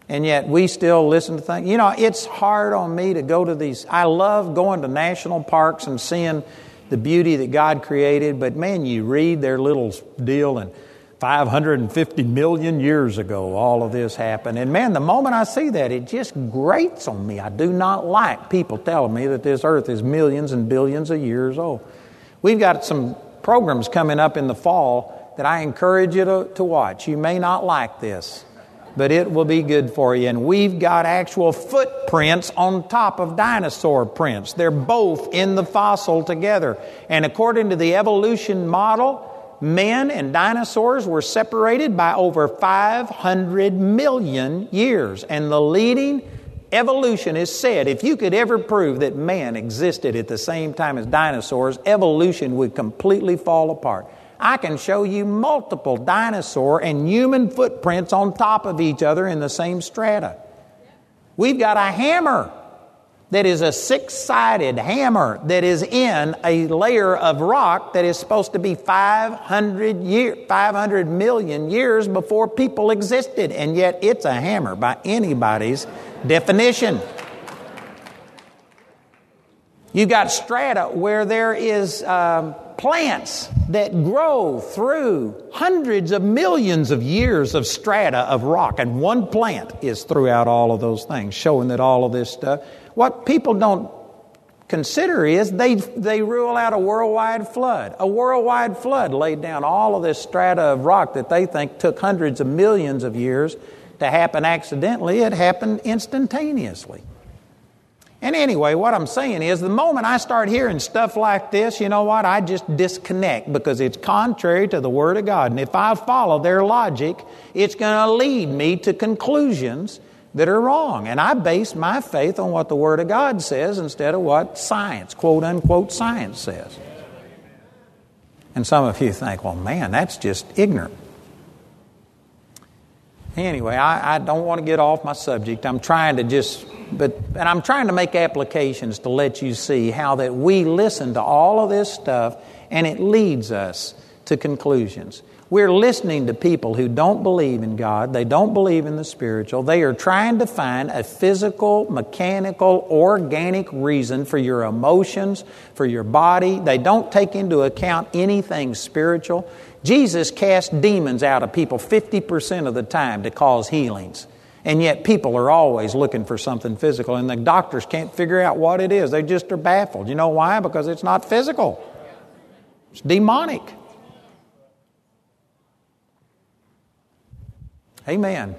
And yet we still listen to things. You know, it's hard on me to go to these. I love going to national parks and seeing the beauty that God created, but man, you read their little deal and 550 million years ago, all of this happened. And man, the moment I see that, it just grates on me. I do not like people telling me that this earth is millions and billions of years old. We've got some programs coming up in the fall that I encourage you to, to watch. You may not like this but it will be good for you. And we've got actual footprints on top of dinosaur prints. They're both in the fossil together. And according to the evolution model, men and dinosaurs were separated by over 500 million years. And the leading evolutionists said if you could ever prove that man existed at the same time as dinosaurs, evolution would completely fall apart. I can show you multiple dinosaur and human footprints on top of each other in the same strata. We've got a hammer that is a six sided hammer that is in a layer of rock that is supposed to be 500, year, 500 million years before people existed, and yet it's a hammer by anybody's definition. You've got strata where there is. Um, plants that grow through hundreds of millions of years of strata of rock, and one plant is throughout all of those things, showing that all of this stuff. What people don't consider is they, they rule out a worldwide flood. A worldwide flood laid down all of this strata of rock that they think took hundreds of millions of years to happen accidentally. It happened instantaneously. And anyway, what I'm saying is the moment I start hearing stuff like this, you know what? I just disconnect because it's contrary to the Word of God. And if I follow their logic, it's going to lead me to conclusions that are wrong. And I base my faith on what the Word of God says instead of what science, quote unquote, science says. And some of you think, well, man, that's just ignorant. Anyway, I, I don't want to get off my subject. I'm trying to just, but, and I'm trying to make applications to let you see how that we listen to all of this stuff and it leads us to conclusions. We're listening to people who don't believe in God, they don't believe in the spiritual. They are trying to find a physical, mechanical, organic reason for your emotions, for your body. They don't take into account anything spiritual. Jesus cast demons out of people 50% of the time to cause healings. And yet people are always looking for something physical, and the doctors can't figure out what it is. They just are baffled. You know why? Because it's not physical, it's demonic. Amen.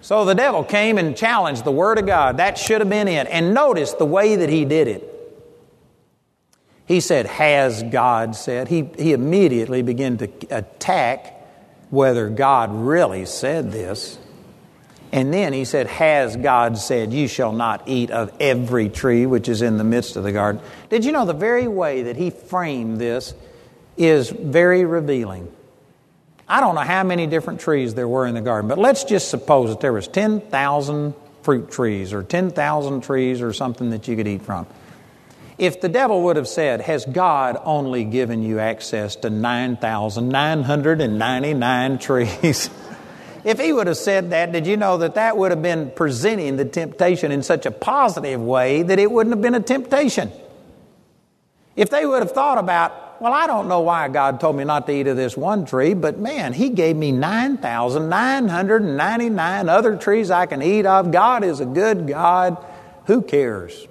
So the devil came and challenged the Word of God. That should have been it. And notice the way that he did it. He said, Has God said? He, he immediately began to attack whether God really said this. And then he said, Has God said, You shall not eat of every tree which is in the midst of the garden? Did you know the very way that he framed this is very revealing? I don't know how many different trees there were in the garden, but let's just suppose that there was 10,000 fruit trees or 10,000 trees or something that you could eat from. If the devil would have said, Has God only given you access to 9,999 *laughs* trees? If he would have said that, did you know that that would have been presenting the temptation in such a positive way that it wouldn't have been a temptation? If they would have thought about, well, I don't know why God told me not to eat of this one tree, but man, He gave me 9,999 other trees I can eat of. God is a good God. Who cares?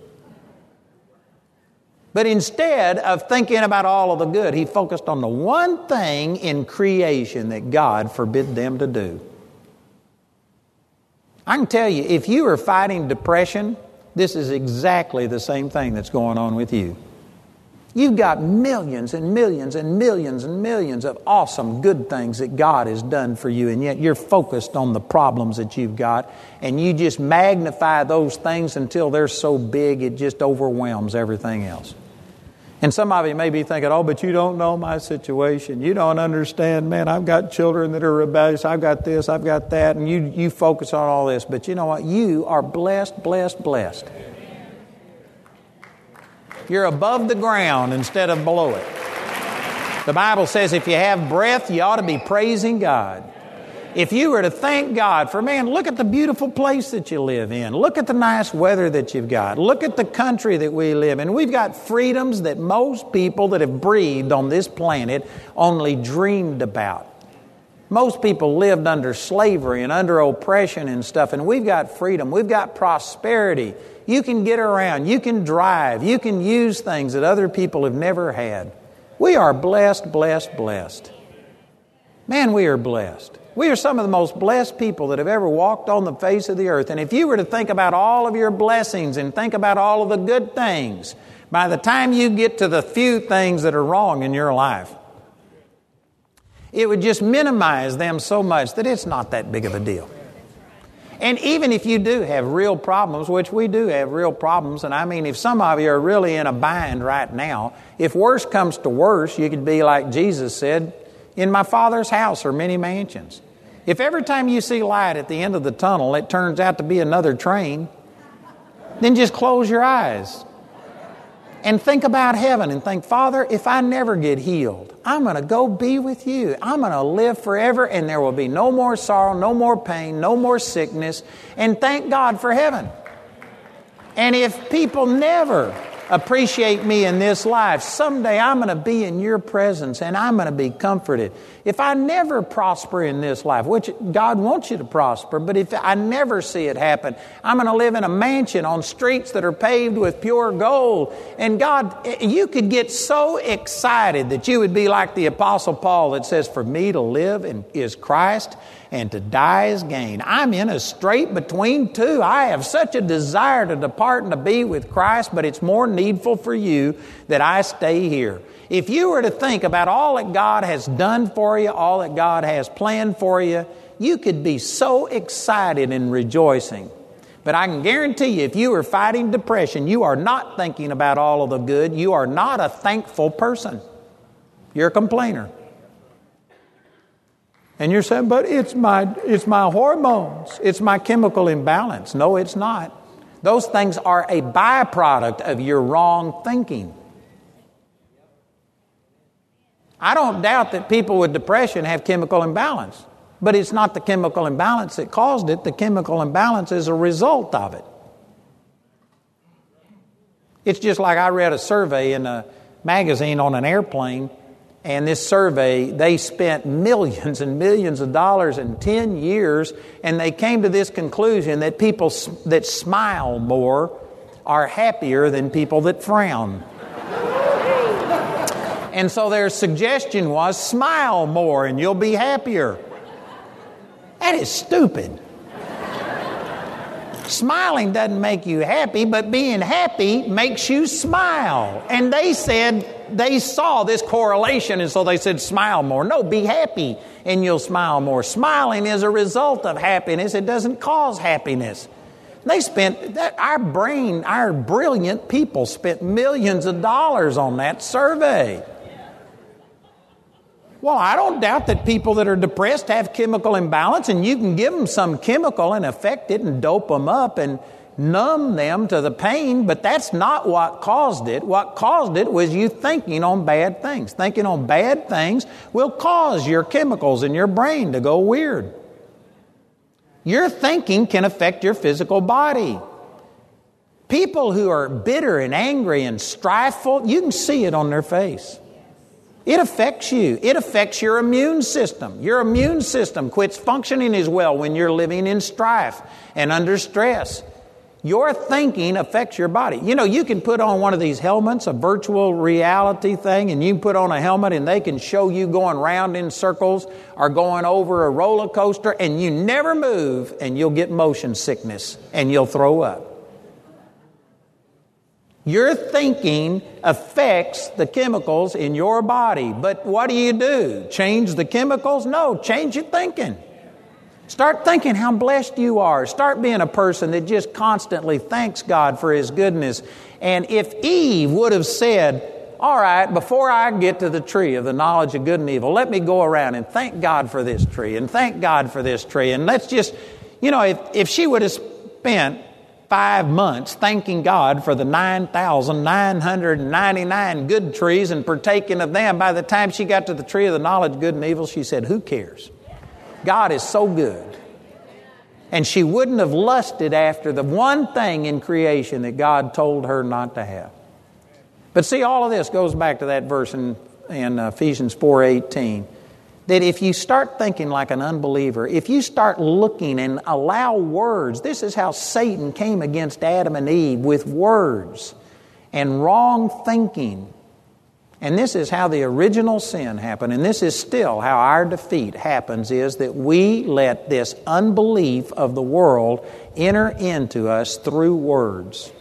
But instead of thinking about all of the good, he focused on the one thing in creation that God forbid them to do. I can tell you, if you are fighting depression, this is exactly the same thing that's going on with you. You've got millions and millions and millions and millions of awesome good things that God has done for you, and yet you're focused on the problems that you've got, and you just magnify those things until they're so big it just overwhelms everything else. And some of you may be thinking, oh, but you don't know my situation. You don't understand, man. I've got children that are rebellious. I've got this, I've got that. And you, you focus on all this. But you know what? You are blessed, blessed, blessed. You're above the ground instead of below it. The Bible says if you have breath, you ought to be praising God. If you were to thank God for, man, look at the beautiful place that you live in. Look at the nice weather that you've got. Look at the country that we live in. We've got freedoms that most people that have breathed on this planet only dreamed about. Most people lived under slavery and under oppression and stuff, and we've got freedom. We've got prosperity. You can get around. You can drive. You can use things that other people have never had. We are blessed, blessed, blessed. Man, we are blessed. We are some of the most blessed people that have ever walked on the face of the earth. And if you were to think about all of your blessings and think about all of the good things, by the time you get to the few things that are wrong in your life, it would just minimize them so much that it's not that big of a deal. And even if you do have real problems, which we do have real problems, and I mean, if some of you are really in a bind right now, if worse comes to worse, you could be like Jesus said, In my Father's house are many mansions. If every time you see light at the end of the tunnel, it turns out to be another train, then just close your eyes and think about heaven and think, Father, if I never get healed, I'm going to go be with you. I'm going to live forever and there will be no more sorrow, no more pain, no more sickness. And thank God for heaven. And if people never appreciate me in this life, someday I'm going to be in your presence and I'm going to be comforted. If I never prosper in this life, which God wants you to prosper, but if I never see it happen, I'm going to live in a mansion on streets that are paved with pure gold. And God, you could get so excited that you would be like the Apostle Paul that says, For me to live is Christ and to die is gain. I'm in a strait between two. I have such a desire to depart and to be with Christ, but it's more needful for you that I stay here. If you were to think about all that God has done for you, all that God has planned for you, you could be so excited and rejoicing. But I can guarantee you, if you are fighting depression, you are not thinking about all of the good. You are not a thankful person. You're a complainer. And you're saying, but it's my, it's my hormones, it's my chemical imbalance. No, it's not. Those things are a byproduct of your wrong thinking. I don't doubt that people with depression have chemical imbalance, but it's not the chemical imbalance that caused it. The chemical imbalance is a result of it. It's just like I read a survey in a magazine on an airplane and this survey, they spent millions and millions of dollars in 10 years, and they came to this conclusion that people that smile more are happier than people that frown. and so their suggestion was smile more and you'll be happier. That is stupid. Smiling doesn't make you happy, but being happy makes you smile. And they said they saw this correlation, and so they said, smile more. No, be happy and you'll smile more. Smiling is a result of happiness, it doesn't cause happiness. They spent that, our brain, our brilliant people spent millions of dollars on that survey. Well, I don't doubt that people that are depressed have chemical imbalance, and you can give them some chemical and affect it and dope them up and numb them to the pain, but that's not what caused it. What caused it was you thinking on bad things. Thinking on bad things will cause your chemicals in your brain to go weird. Your thinking can affect your physical body. People who are bitter and angry and strifeful, you can see it on their face. It affects you. It affects your immune system. Your immune system quits functioning as well when you're living in strife and under stress. Your thinking affects your body. You know, you can put on one of these helmets, a virtual reality thing, and you put on a helmet and they can show you going round in circles or going over a roller coaster and you never move and you'll get motion sickness and you'll throw up. Your thinking affects the chemicals in your body. But what do you do? Change the chemicals? No, change your thinking. Start thinking how blessed you are. Start being a person that just constantly thanks God for His goodness. And if Eve would have said, All right, before I get to the tree of the knowledge of good and evil, let me go around and thank God for this tree and thank God for this tree. And let's just, you know, if, if she would have spent five months thanking God for the 9,999 good trees and partaking of them. By the time she got to the tree of the knowledge of good and evil, she said, Who cares? God is so good. And she wouldn't have lusted after the one thing in creation that God told her not to have. But see, all of this goes back to that verse in, in uh, Ephesians 4:18 that if you start thinking like an unbeliever, if you start looking and allow words, this is how Satan came against Adam and Eve with words and wrong thinking. And this is how the original sin happened, and this is still how our defeat happens is that we let this unbelief of the world enter into us through words.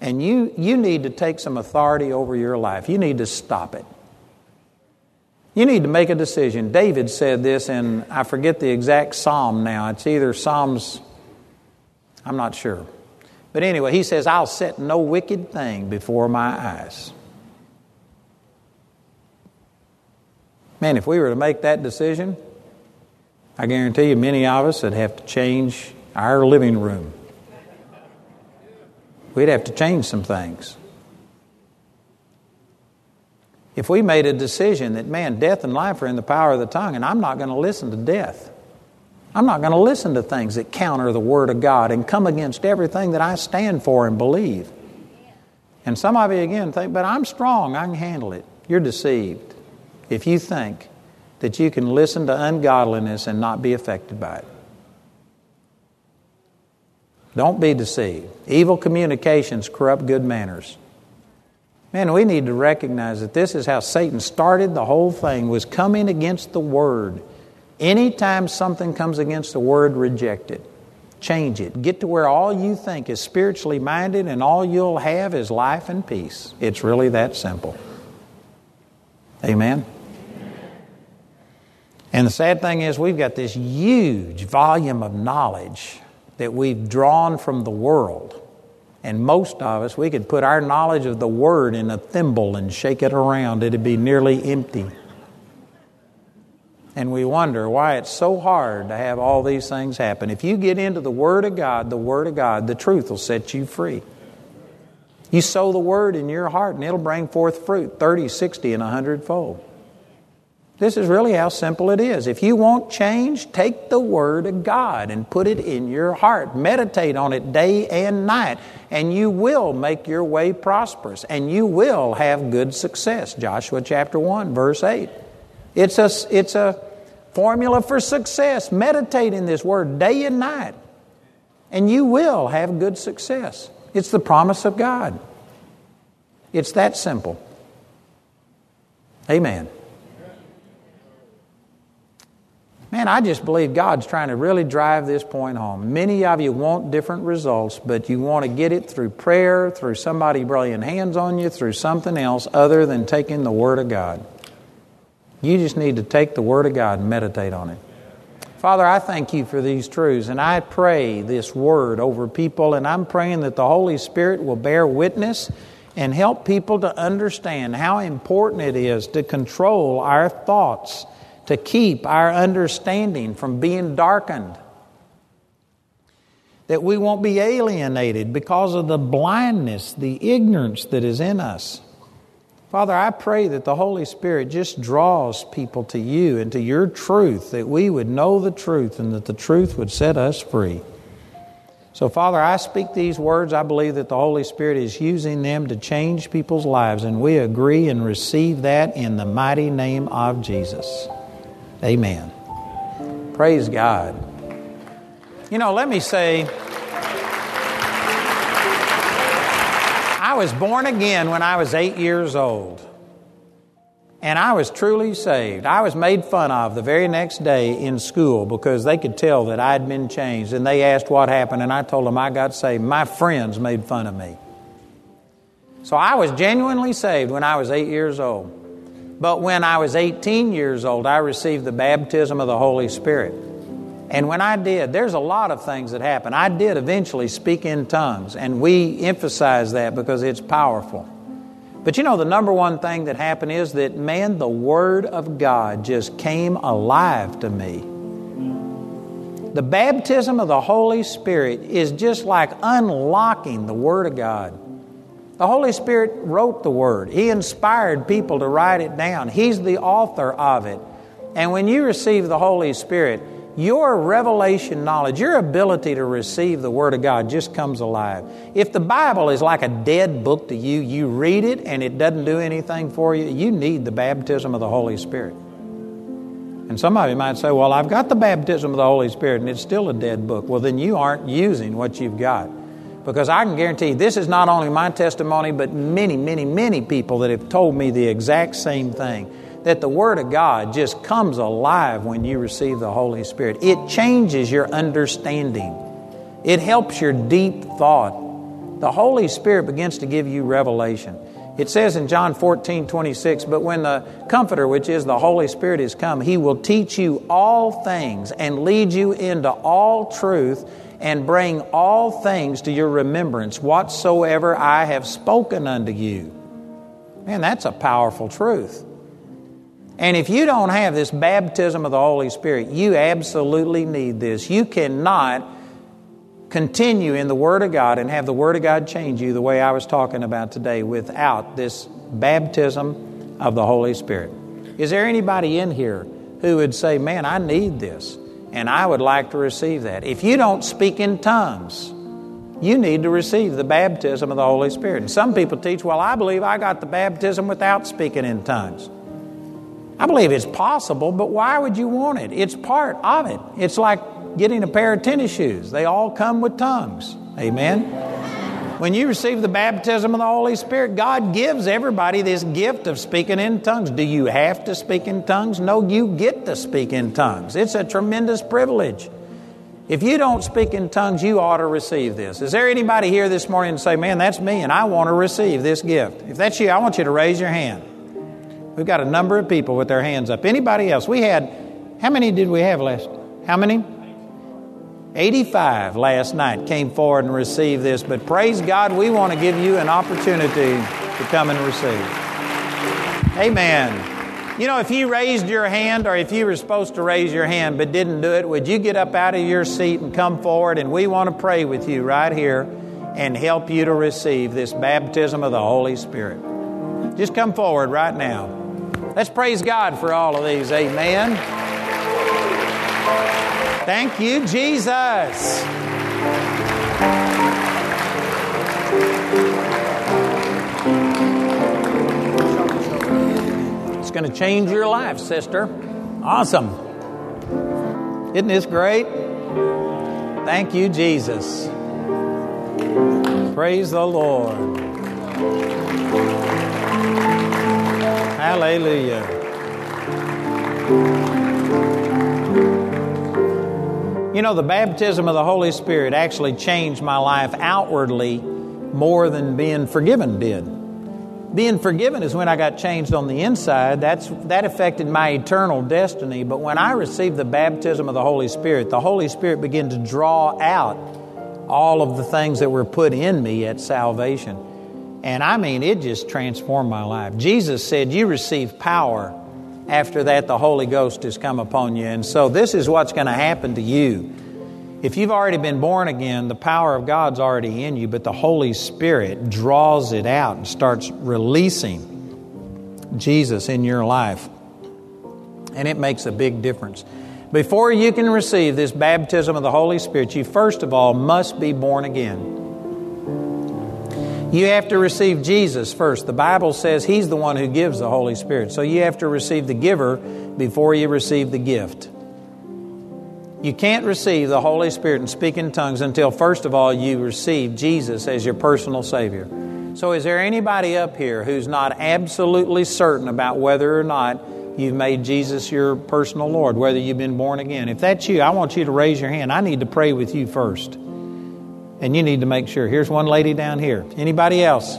And you, you need to take some authority over your life. You need to stop it. You need to make a decision. David said this in, I forget the exact psalm now. It's either Psalms, I'm not sure. But anyway, he says, I'll set no wicked thing before my eyes. Man, if we were to make that decision, I guarantee you many of us would have to change our living room. We'd have to change some things. If we made a decision that, man, death and life are in the power of the tongue, and I'm not going to listen to death, I'm not going to listen to things that counter the Word of God and come against everything that I stand for and believe. And some of you again think, but I'm strong, I can handle it. You're deceived if you think that you can listen to ungodliness and not be affected by it. Don't be deceived. Evil communications corrupt good manners. Man, we need to recognize that this is how Satan started the whole thing was coming against the word. Anytime something comes against the word, reject it. Change it. Get to where all you think is spiritually minded and all you'll have is life and peace. It's really that simple. Amen. And the sad thing is, we've got this huge volume of knowledge that we've drawn from the world. And most of us, we could put our knowledge of the Word in a thimble and shake it around. It'd be nearly empty. And we wonder why it's so hard to have all these things happen. If you get into the Word of God, the Word of God, the truth will set you free. You sow the Word in your heart, and it'll bring forth fruit 30, 60, and 100 fold. This is really how simple it is. If you want change, take the Word of God and put it in your heart. Meditate on it day and night, and you will make your way prosperous and you will have good success. Joshua chapter 1, verse 8. It's a, it's a formula for success. Meditate in this Word day and night, and you will have good success. It's the promise of God. It's that simple. Amen. Man, I just believe God's trying to really drive this point home. Many of you want different results, but you want to get it through prayer, through somebody laying hands on you, through something else other than taking the Word of God. You just need to take the Word of God and meditate on it. Father, I thank you for these truths, and I pray this Word over people, and I'm praying that the Holy Spirit will bear witness and help people to understand how important it is to control our thoughts to keep our understanding from being darkened. That we won't be alienated because of the blindness, the ignorance that is in us. Father, I pray that the Holy Spirit just draws people to you and to your truth, that we would know the truth and that the truth would set us free. So, Father, I speak these words. I believe that the Holy Spirit is using them to change people's lives, and we agree and receive that in the mighty name of Jesus. Amen. Praise God. You know, let me say, I was born again when I was eight years old. And I was truly saved. I was made fun of the very next day in school because they could tell that I'd been changed. And they asked what happened, and I told them I got saved. My friends made fun of me. So I was genuinely saved when I was eight years old. But when I was 18 years old, I received the baptism of the Holy Spirit. And when I did, there's a lot of things that happen. I did eventually speak in tongues, and we emphasize that because it's powerful. But you know, the number one thing that happened is that, man, the Word of God just came alive to me. The baptism of the Holy Spirit is just like unlocking the Word of God. The Holy Spirit wrote the Word, He inspired people to write it down. He's the author of it. And when you receive the Holy Spirit, your revelation knowledge, your ability to receive the Word of God just comes alive. If the Bible is like a dead book to you, you read it and it doesn't do anything for you, you need the baptism of the Holy Spirit. And some of you might say, Well, I've got the baptism of the Holy Spirit and it's still a dead book. Well, then you aren't using what you've got. Because I can guarantee this is not only my testimony, but many, many, many people that have told me the exact same thing that the Word of God just comes alive when you receive the Holy Spirit. It changes your understanding, it helps your deep thought. The Holy Spirit begins to give you revelation. It says in John 14, 26, but when the Comforter, which is the Holy Spirit, is come, He will teach you all things and lead you into all truth and bring all things to your remembrance whatsoever I have spoken unto you. Man, that's a powerful truth. And if you don't have this baptism of the Holy Spirit, you absolutely need this. You cannot continue in the Word of God and have the Word of God change you the way I was talking about today without this baptism of the Holy Spirit. Is there anybody in here who would say, Man, I need this? and I would like to receive that. If you don't speak in tongues, you need to receive the baptism of the Holy Spirit. And some people teach, well, I believe I got the baptism without speaking in tongues. I believe it's possible, but why would you want it? It's part of it. It's like getting a pair of tennis shoes, they all come with tongues. Amen? When you receive the baptism of the Holy Spirit, God gives everybody this gift of speaking in tongues. Do you have to speak in tongues? No, you get to speak in tongues. It's a tremendous privilege. If you don't speak in tongues, you ought to receive this. Is there anybody here this morning and say, Man, that's me, and I want to receive this gift? If that's you, I want you to raise your hand. We've got a number of people with their hands up. Anybody else? We had, how many did we have last? How many? 85 last night came forward and received this, but praise God, we want to give you an opportunity to come and receive. Amen. You know, if you raised your hand or if you were supposed to raise your hand but didn't do it, would you get up out of your seat and come forward? And we want to pray with you right here and help you to receive this baptism of the Holy Spirit. Just come forward right now. Let's praise God for all of these. Amen. Thank you, Jesus. It's going to change your life, sister. Awesome. Isn't this great? Thank you, Jesus. Praise the Lord. Hallelujah. You know, the baptism of the Holy Spirit actually changed my life outwardly more than being forgiven did. Being forgiven is when I got changed on the inside. That's, that affected my eternal destiny. But when I received the baptism of the Holy Spirit, the Holy Spirit began to draw out all of the things that were put in me at salvation. And I mean, it just transformed my life. Jesus said, You receive power after that, the Holy Ghost has come upon you. And so, this is what's going to happen to you. If you've already been born again, the power of God's already in you, but the Holy Spirit draws it out and starts releasing Jesus in your life. And it makes a big difference. Before you can receive this baptism of the Holy Spirit, you first of all must be born again. You have to receive Jesus first. The Bible says He's the one who gives the Holy Spirit. So you have to receive the giver before you receive the gift. You can't receive the Holy Spirit and speak in tongues until, first of all, you receive Jesus as your personal Savior. So, is there anybody up here who's not absolutely certain about whether or not you've made Jesus your personal Lord, whether you've been born again? If that's you, I want you to raise your hand. I need to pray with you first. And you need to make sure. Here's one lady down here. Anybody else?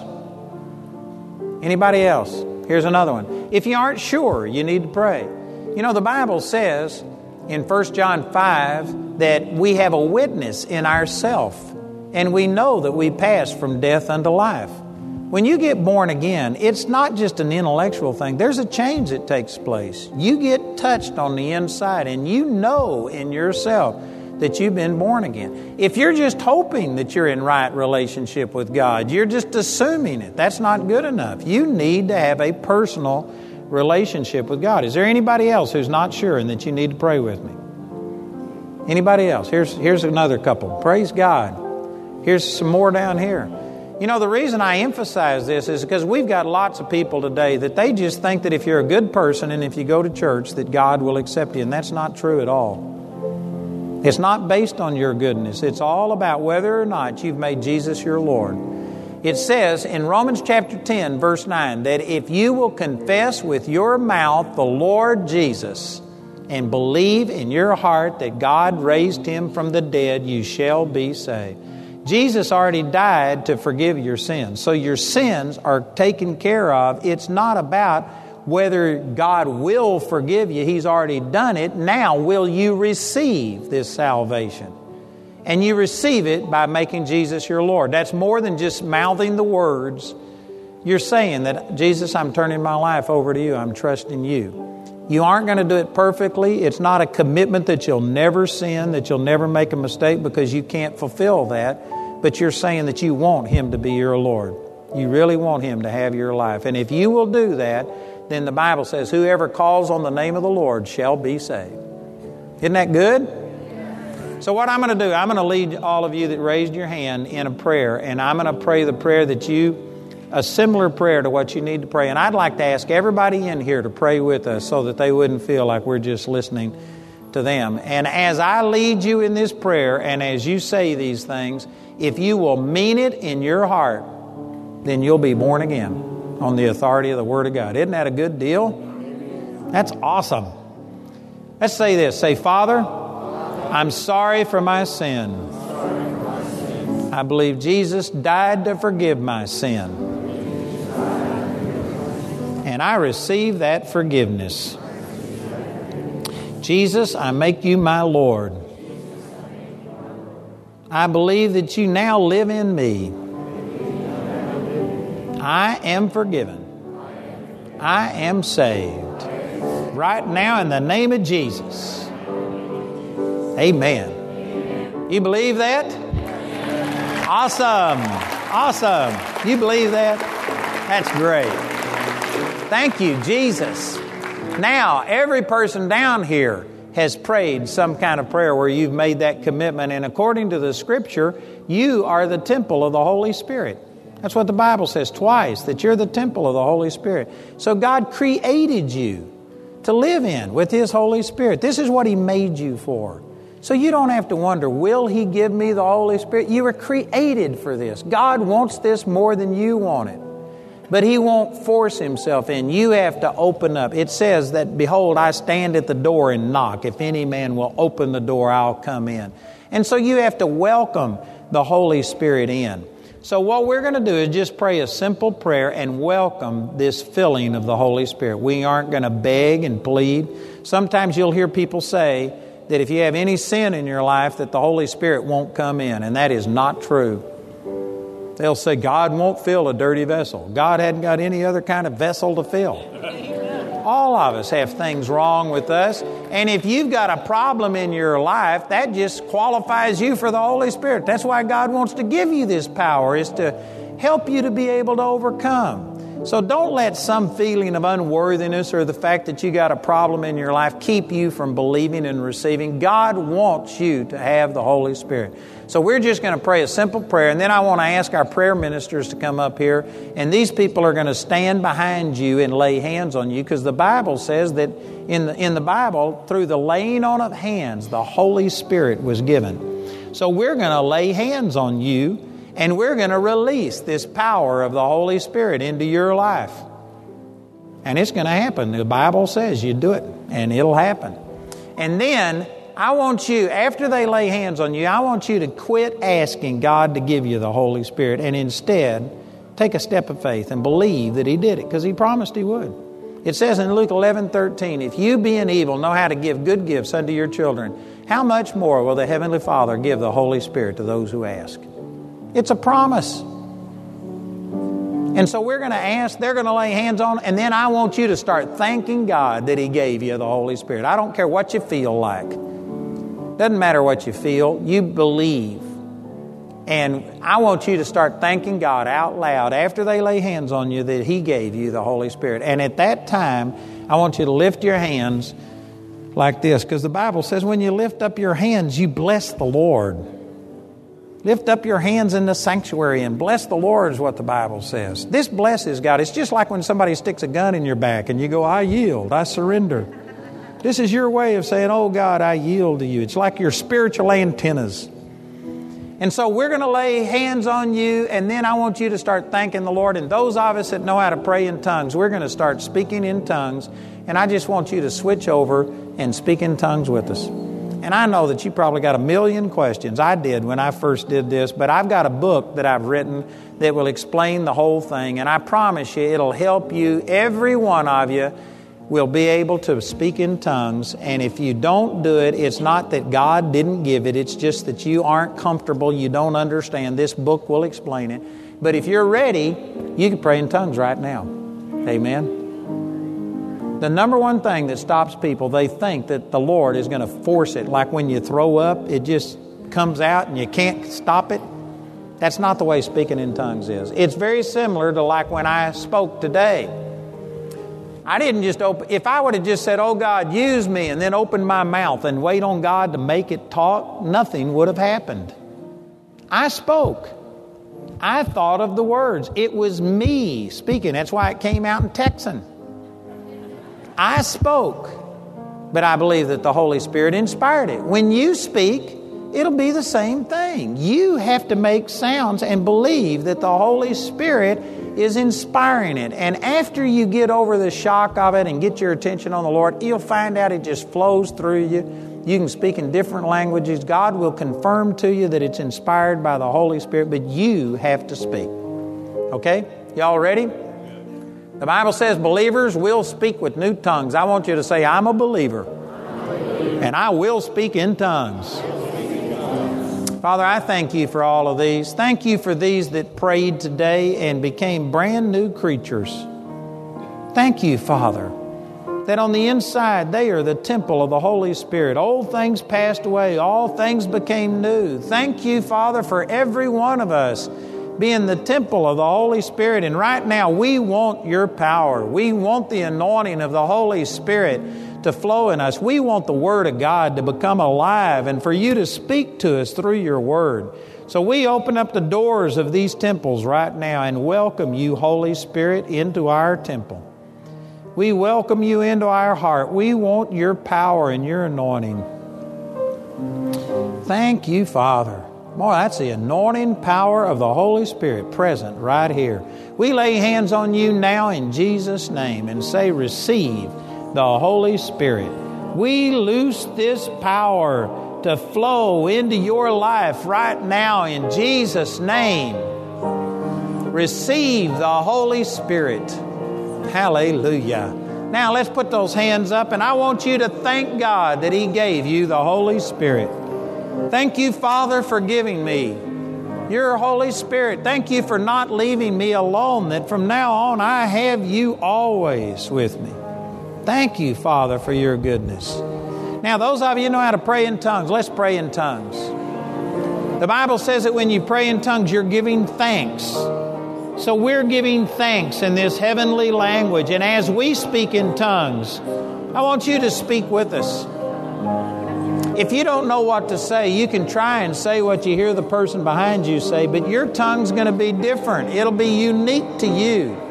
Anybody else? Here's another one. If you aren't sure, you need to pray. You know, the Bible says in 1 John 5 that we have a witness in ourself, and we know that we pass from death unto life. When you get born again, it's not just an intellectual thing. There's a change that takes place. You get touched on the inside, and you know in yourself that you've been born again. If you're just hoping that you're in right relationship with God, you're just assuming it. That's not good enough. You need to have a personal relationship with God. Is there anybody else who's not sure and that you need to pray with me? Anybody else? Here's here's another couple. Praise God. Here's some more down here. You know, the reason I emphasize this is because we've got lots of people today that they just think that if you're a good person and if you go to church that God will accept you, and that's not true at all. It's not based on your goodness. It's all about whether or not you've made Jesus your Lord. It says in Romans chapter 10, verse 9, that if you will confess with your mouth the Lord Jesus and believe in your heart that God raised him from the dead, you shall be saved. Jesus already died to forgive your sins. So your sins are taken care of. It's not about whether God will forgive you, He's already done it. Now, will you receive this salvation? And you receive it by making Jesus your Lord. That's more than just mouthing the words. You're saying that, Jesus, I'm turning my life over to you. I'm trusting you. You aren't going to do it perfectly. It's not a commitment that you'll never sin, that you'll never make a mistake because you can't fulfill that. But you're saying that you want Him to be your Lord. You really want Him to have your life. And if you will do that, then the Bible says, Whoever calls on the name of the Lord shall be saved. Isn't that good? So, what I'm going to do, I'm going to lead all of you that raised your hand in a prayer, and I'm going to pray the prayer that you, a similar prayer to what you need to pray. And I'd like to ask everybody in here to pray with us so that they wouldn't feel like we're just listening to them. And as I lead you in this prayer, and as you say these things, if you will mean it in your heart, then you'll be born again on the authority of the Word of God. Isn't that a good deal? That's awesome. Let's say this say, Father, I'm sorry for my sin. I believe Jesus died to forgive my sin. And I receive that forgiveness. Jesus, I make you my Lord. I believe that you now live in me. I am forgiven. I am saved. Right now, in the name of Jesus. Amen. You believe that? Awesome. Awesome. You believe that? That's great. Thank you, Jesus. Now, every person down here has prayed some kind of prayer where you've made that commitment, and according to the scripture, you are the temple of the Holy Spirit. That's what the Bible says twice, that you're the temple of the Holy Spirit. So God created you to live in with His Holy Spirit. This is what He made you for. So you don't have to wonder, will He give me the Holy Spirit? You were created for this. God wants this more than you want it. But He won't force Himself in. You have to open up. It says that, Behold, I stand at the door and knock. If any man will open the door, I'll come in. And so you have to welcome the Holy Spirit in. So, what we're going to do is just pray a simple prayer and welcome this filling of the Holy Spirit. We aren't going to beg and plead. Sometimes you'll hear people say, that if you have any sin in your life that the Holy Spirit won't come in, and that is not true. They'll say God won't fill a dirty vessel. God hadn't got any other kind of vessel to fill. All of us have things wrong with us, and if you've got a problem in your life, that just qualifies you for the Holy Spirit. That's why God wants to give you this power is to help you to be able to overcome. So don't let some feeling of unworthiness or the fact that you got a problem in your life keep you from believing and receiving. God wants you to have the Holy Spirit. So we're just going to pray a simple prayer, and then I want to ask our prayer ministers to come up here, and these people are going to stand behind you and lay hands on you because the Bible says that in the, in the Bible, through the laying on of hands, the Holy Spirit was given. So we're going to lay hands on you and we're going to release this power of the Holy Spirit into your life. And it's going to happen. The Bible says you do it, and it'll happen. And then I want you, after they lay hands on you, I want you to quit asking God to give you the Holy Spirit and instead take a step of faith and believe that He did it because He promised He would. It says in Luke 11 13, if you being evil know how to give good gifts unto your children, how much more will the Heavenly Father give the Holy Spirit to those who ask? It's a promise. And so we're going to ask, they're going to lay hands on, and then I want you to start thanking God that He gave you the Holy Spirit. I don't care what you feel like. Doesn't matter what you feel, you believe. And I want you to start thanking God out loud after they lay hands on you that He gave you the Holy Spirit. And at that time, I want you to lift your hands like this because the Bible says when you lift up your hands, you bless the Lord. Lift up your hands in the sanctuary and bless the Lord, is what the Bible says. This blesses God. It's just like when somebody sticks a gun in your back and you go, I yield, I surrender. This is your way of saying, Oh God, I yield to you. It's like your spiritual antennas. And so we're going to lay hands on you, and then I want you to start thanking the Lord. And those of us that know how to pray in tongues, we're going to start speaking in tongues. And I just want you to switch over and speak in tongues with us. And I know that you probably got a million questions. I did when I first did this, but I've got a book that I've written that will explain the whole thing. And I promise you, it'll help you. Every one of you will be able to speak in tongues. And if you don't do it, it's not that God didn't give it, it's just that you aren't comfortable, you don't understand. This book will explain it. But if you're ready, you can pray in tongues right now. Amen. The number one thing that stops people, they think that the Lord is going to force it. Like when you throw up, it just comes out and you can't stop it. That's not the way speaking in tongues is. It's very similar to like when I spoke today. I didn't just open, if I would have just said, Oh God, use me, and then opened my mouth and wait on God to make it talk, nothing would have happened. I spoke. I thought of the words. It was me speaking. That's why it came out in Texan. I spoke, but I believe that the Holy Spirit inspired it. When you speak, it'll be the same thing. You have to make sounds and believe that the Holy Spirit is inspiring it. And after you get over the shock of it and get your attention on the Lord, you'll find out it just flows through you. You can speak in different languages. God will confirm to you that it's inspired by the Holy Spirit, but you have to speak. Okay? Y'all ready? The Bible says believers will speak with new tongues. I want you to say, I'm a believer, and I will speak in tongues. Father, I thank you for all of these. Thank you for these that prayed today and became brand new creatures. Thank you, Father, that on the inside they are the temple of the Holy Spirit. Old things passed away, all things became new. Thank you, Father, for every one of us being the temple of the Holy Spirit. And right now, we want your power. We want the anointing of the Holy Spirit to flow in us. We want the Word of God to become alive and for you to speak to us through your Word. So we open up the doors of these temples right now and welcome you, Holy Spirit, into our temple. We welcome you into our heart. We want your power and your anointing. Thank you, Father. Boy, that's the anointing power of the Holy Spirit present right here. We lay hands on you now in Jesus' name and say, Receive the Holy Spirit. We loose this power to flow into your life right now in Jesus' name. Receive the Holy Spirit. Hallelujah. Now let's put those hands up, and I want you to thank God that He gave you the Holy Spirit. Thank you, Father, for giving me your Holy Spirit. Thank you for not leaving me alone, that from now on I have you always with me. Thank you, Father, for your goodness. Now, those of you know how to pray in tongues, let's pray in tongues. The Bible says that when you pray in tongues, you're giving thanks. So we're giving thanks in this heavenly language. And as we speak in tongues, I want you to speak with us. If you don't know what to say, you can try and say what you hear the person behind you say, but your tongue's going to be different. It'll be unique to you.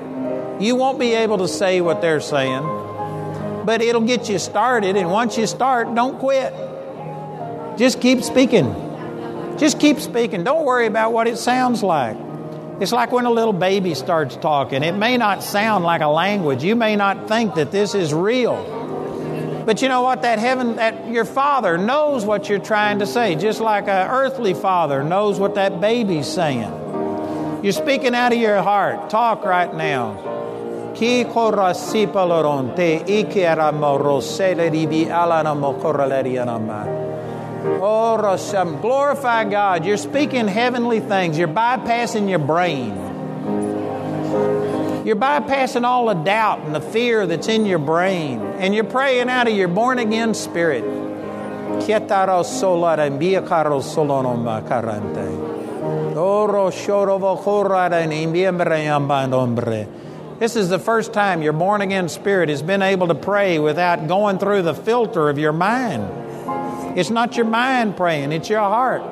You won't be able to say what they're saying but it'll get you started. And once you start, don't quit. Just keep speaking. Just keep speaking. Don't worry about what it sounds like. It's like when a little baby starts talking. It may not sound like a language. You may not think that this is real. But you know what? That heaven, that your father knows what you're trying to say, just like an earthly father knows what that baby's saying. You're speaking out of your heart. Talk right now. Ki glorify God. You're speaking heavenly things. You're bypassing your brain. You're bypassing all the doubt and the fear that's in your brain. And you're praying out of your born again spirit. This is the first time your born again spirit has been able to pray without going through the filter of your mind. It's not your mind praying, it's your heart.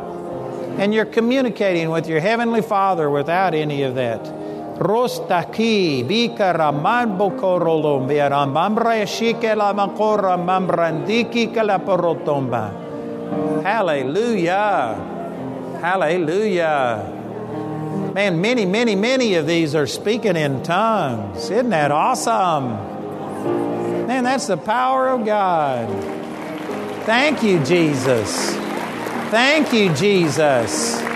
And you're communicating with your Heavenly Father without any of that. Rostaki bikara manbokorolom biarambambra shikela makora mambrandiki kalaporotomba. Hallelujah. Hallelujah. Man, many, many, many of these are speaking in tongues. Isn't that awesome? Man, that's the power of God. Thank you, Jesus. Thank you, Jesus.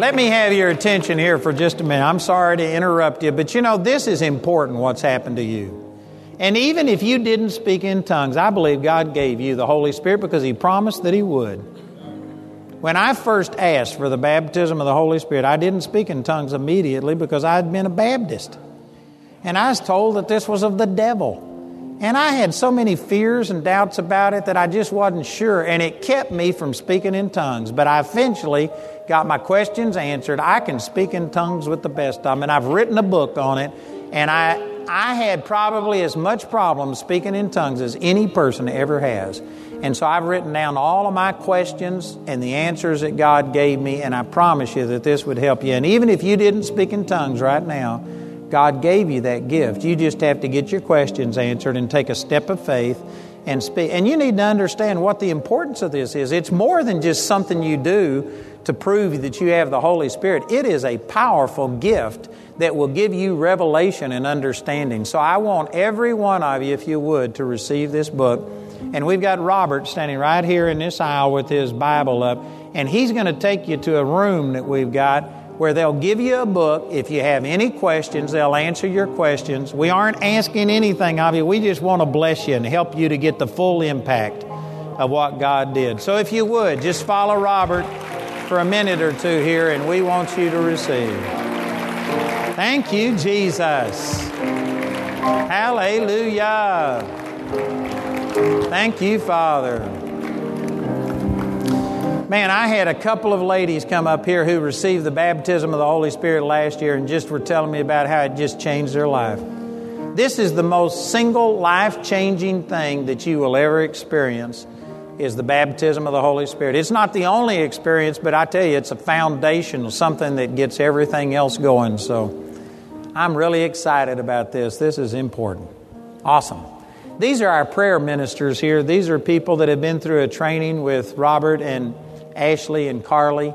Let me have your attention here for just a minute. I'm sorry to interrupt you, but you know, this is important what's happened to you. And even if you didn't speak in tongues, I believe God gave you the Holy Spirit because He promised that He would. When I first asked for the baptism of the Holy Spirit, I didn't speak in tongues immediately because I had been a Baptist. And I was told that this was of the devil. And I had so many fears and doubts about it that I just wasn't sure. And it kept me from speaking in tongues. But I eventually got my questions answered. I can speak in tongues with the best of them. And I've written a book on it. And I, I had probably as much problem speaking in tongues as any person ever has. And so I've written down all of my questions and the answers that God gave me, and I promise you that this would help you. And even if you didn't speak in tongues right now, God gave you that gift. You just have to get your questions answered and take a step of faith and speak. And you need to understand what the importance of this is. It's more than just something you do to prove that you have the Holy Spirit. It is a powerful gift that will give you revelation and understanding. So I want every one of you, if you would, to receive this book. And we've got Robert standing right here in this aisle with his Bible up, and he's going to take you to a room that we've got where they'll give you a book. If you have any questions, they'll answer your questions. We aren't asking anything of you, we just want to bless you and help you to get the full impact of what God did. So if you would, just follow Robert for a minute or two here, and we want you to receive. Thank you, Jesus. Hallelujah. Thank you, Father. Man, I had a couple of ladies come up here who received the baptism of the Holy Spirit last year and just were telling me about how it just changed their life. This is the most single life changing thing that you will ever experience is the baptism of the Holy Spirit. It's not the only experience, but I tell you, it's a foundation, something that gets everything else going. So I'm really excited about this. This is important. Awesome. These are our prayer ministers here. These are people that have been through a training with Robert and Ashley and Carly.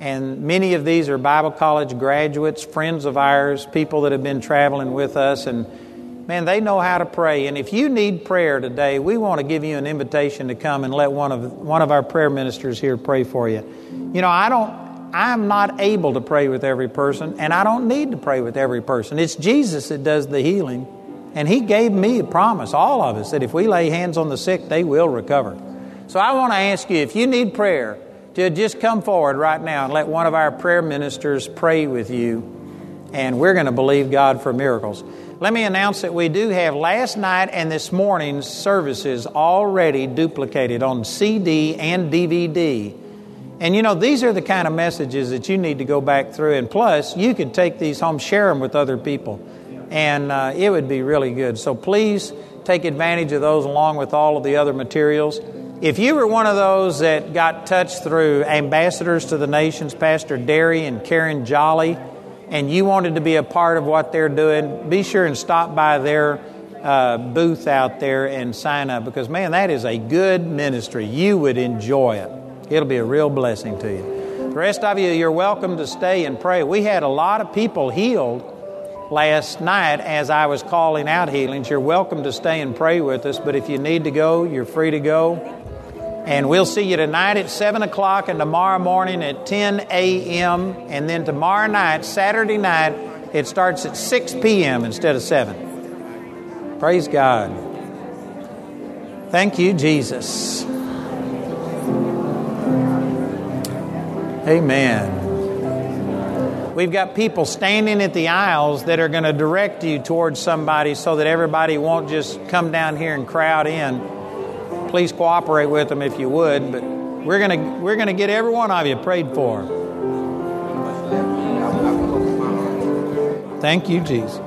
And many of these are Bible college graduates, friends of ours, people that have been traveling with us. And man, they know how to pray. And if you need prayer today, we want to give you an invitation to come and let one of, one of our prayer ministers here pray for you. You know, I don't. I'm not able to pray with every person, and I don't need to pray with every person. It's Jesus that does the healing. And He gave me a promise, all of us, that if we lay hands on the sick, they will recover. So I want to ask you if you need prayer, to just come forward right now and let one of our prayer ministers pray with you. And we're going to believe God for miracles. Let me announce that we do have last night and this morning's services already duplicated on CD and DVD. And you know, these are the kind of messages that you need to go back through. And plus, you can take these home, share them with other people. And uh, it would be really good. So please take advantage of those along with all of the other materials. If you were one of those that got touched through Ambassadors to the Nations, Pastor Derry and Karen Jolly, and you wanted to be a part of what they're doing, be sure and stop by their uh, booth out there and sign up because, man, that is a good ministry. You would enjoy it. It'll be a real blessing to you. The rest of you, you're welcome to stay and pray. We had a lot of people healed last night as I was calling out healings. You're welcome to stay and pray with us, but if you need to go, you're free to go. And we'll see you tonight at 7 o'clock and tomorrow morning at 10 a.m. And then tomorrow night, Saturday night, it starts at 6 p.m. instead of 7. Praise God. Thank you, Jesus. Amen. We've got people standing at the aisles that are going to direct you towards somebody so that everybody won't just come down here and crowd in please cooperate with them if you would. But we're going to we're to get every one of you prayed for. Thank you, Jesus.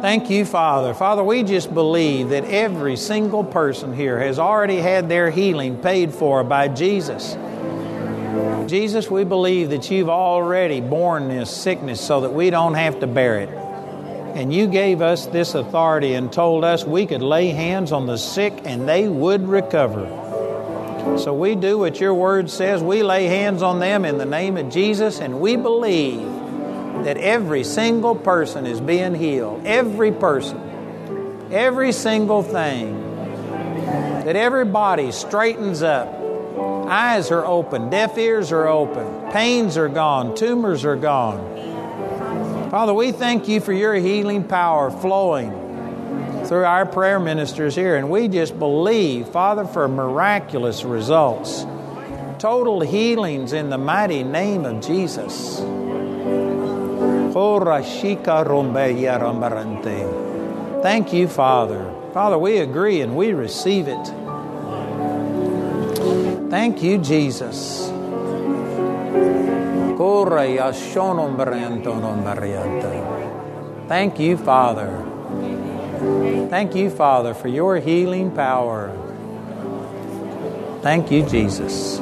Thank you, Father. Father, we just believe that every single person here has already had their healing paid for by Jesus. Jesus, we believe that you've already borne this sickness so that we don't have to bear it. And you gave us this authority and told us we could lay hands on the sick and they would recover. So we do what your word says. We lay hands on them in the name of Jesus, and we believe that every single person is being healed. Every person. Every single thing. That everybody straightens up. Eyes are open. Deaf ears are open. Pains are gone. Tumors are gone. Father, we thank you for your healing power flowing through our prayer ministers here. And we just believe, Father, for miraculous results, total healings in the mighty name of Jesus. Thank you, Father. Father, we agree and we receive it. Thank you, Jesus. Thank you, Father. Thank you, Father, for your healing power. Thank you, Jesus.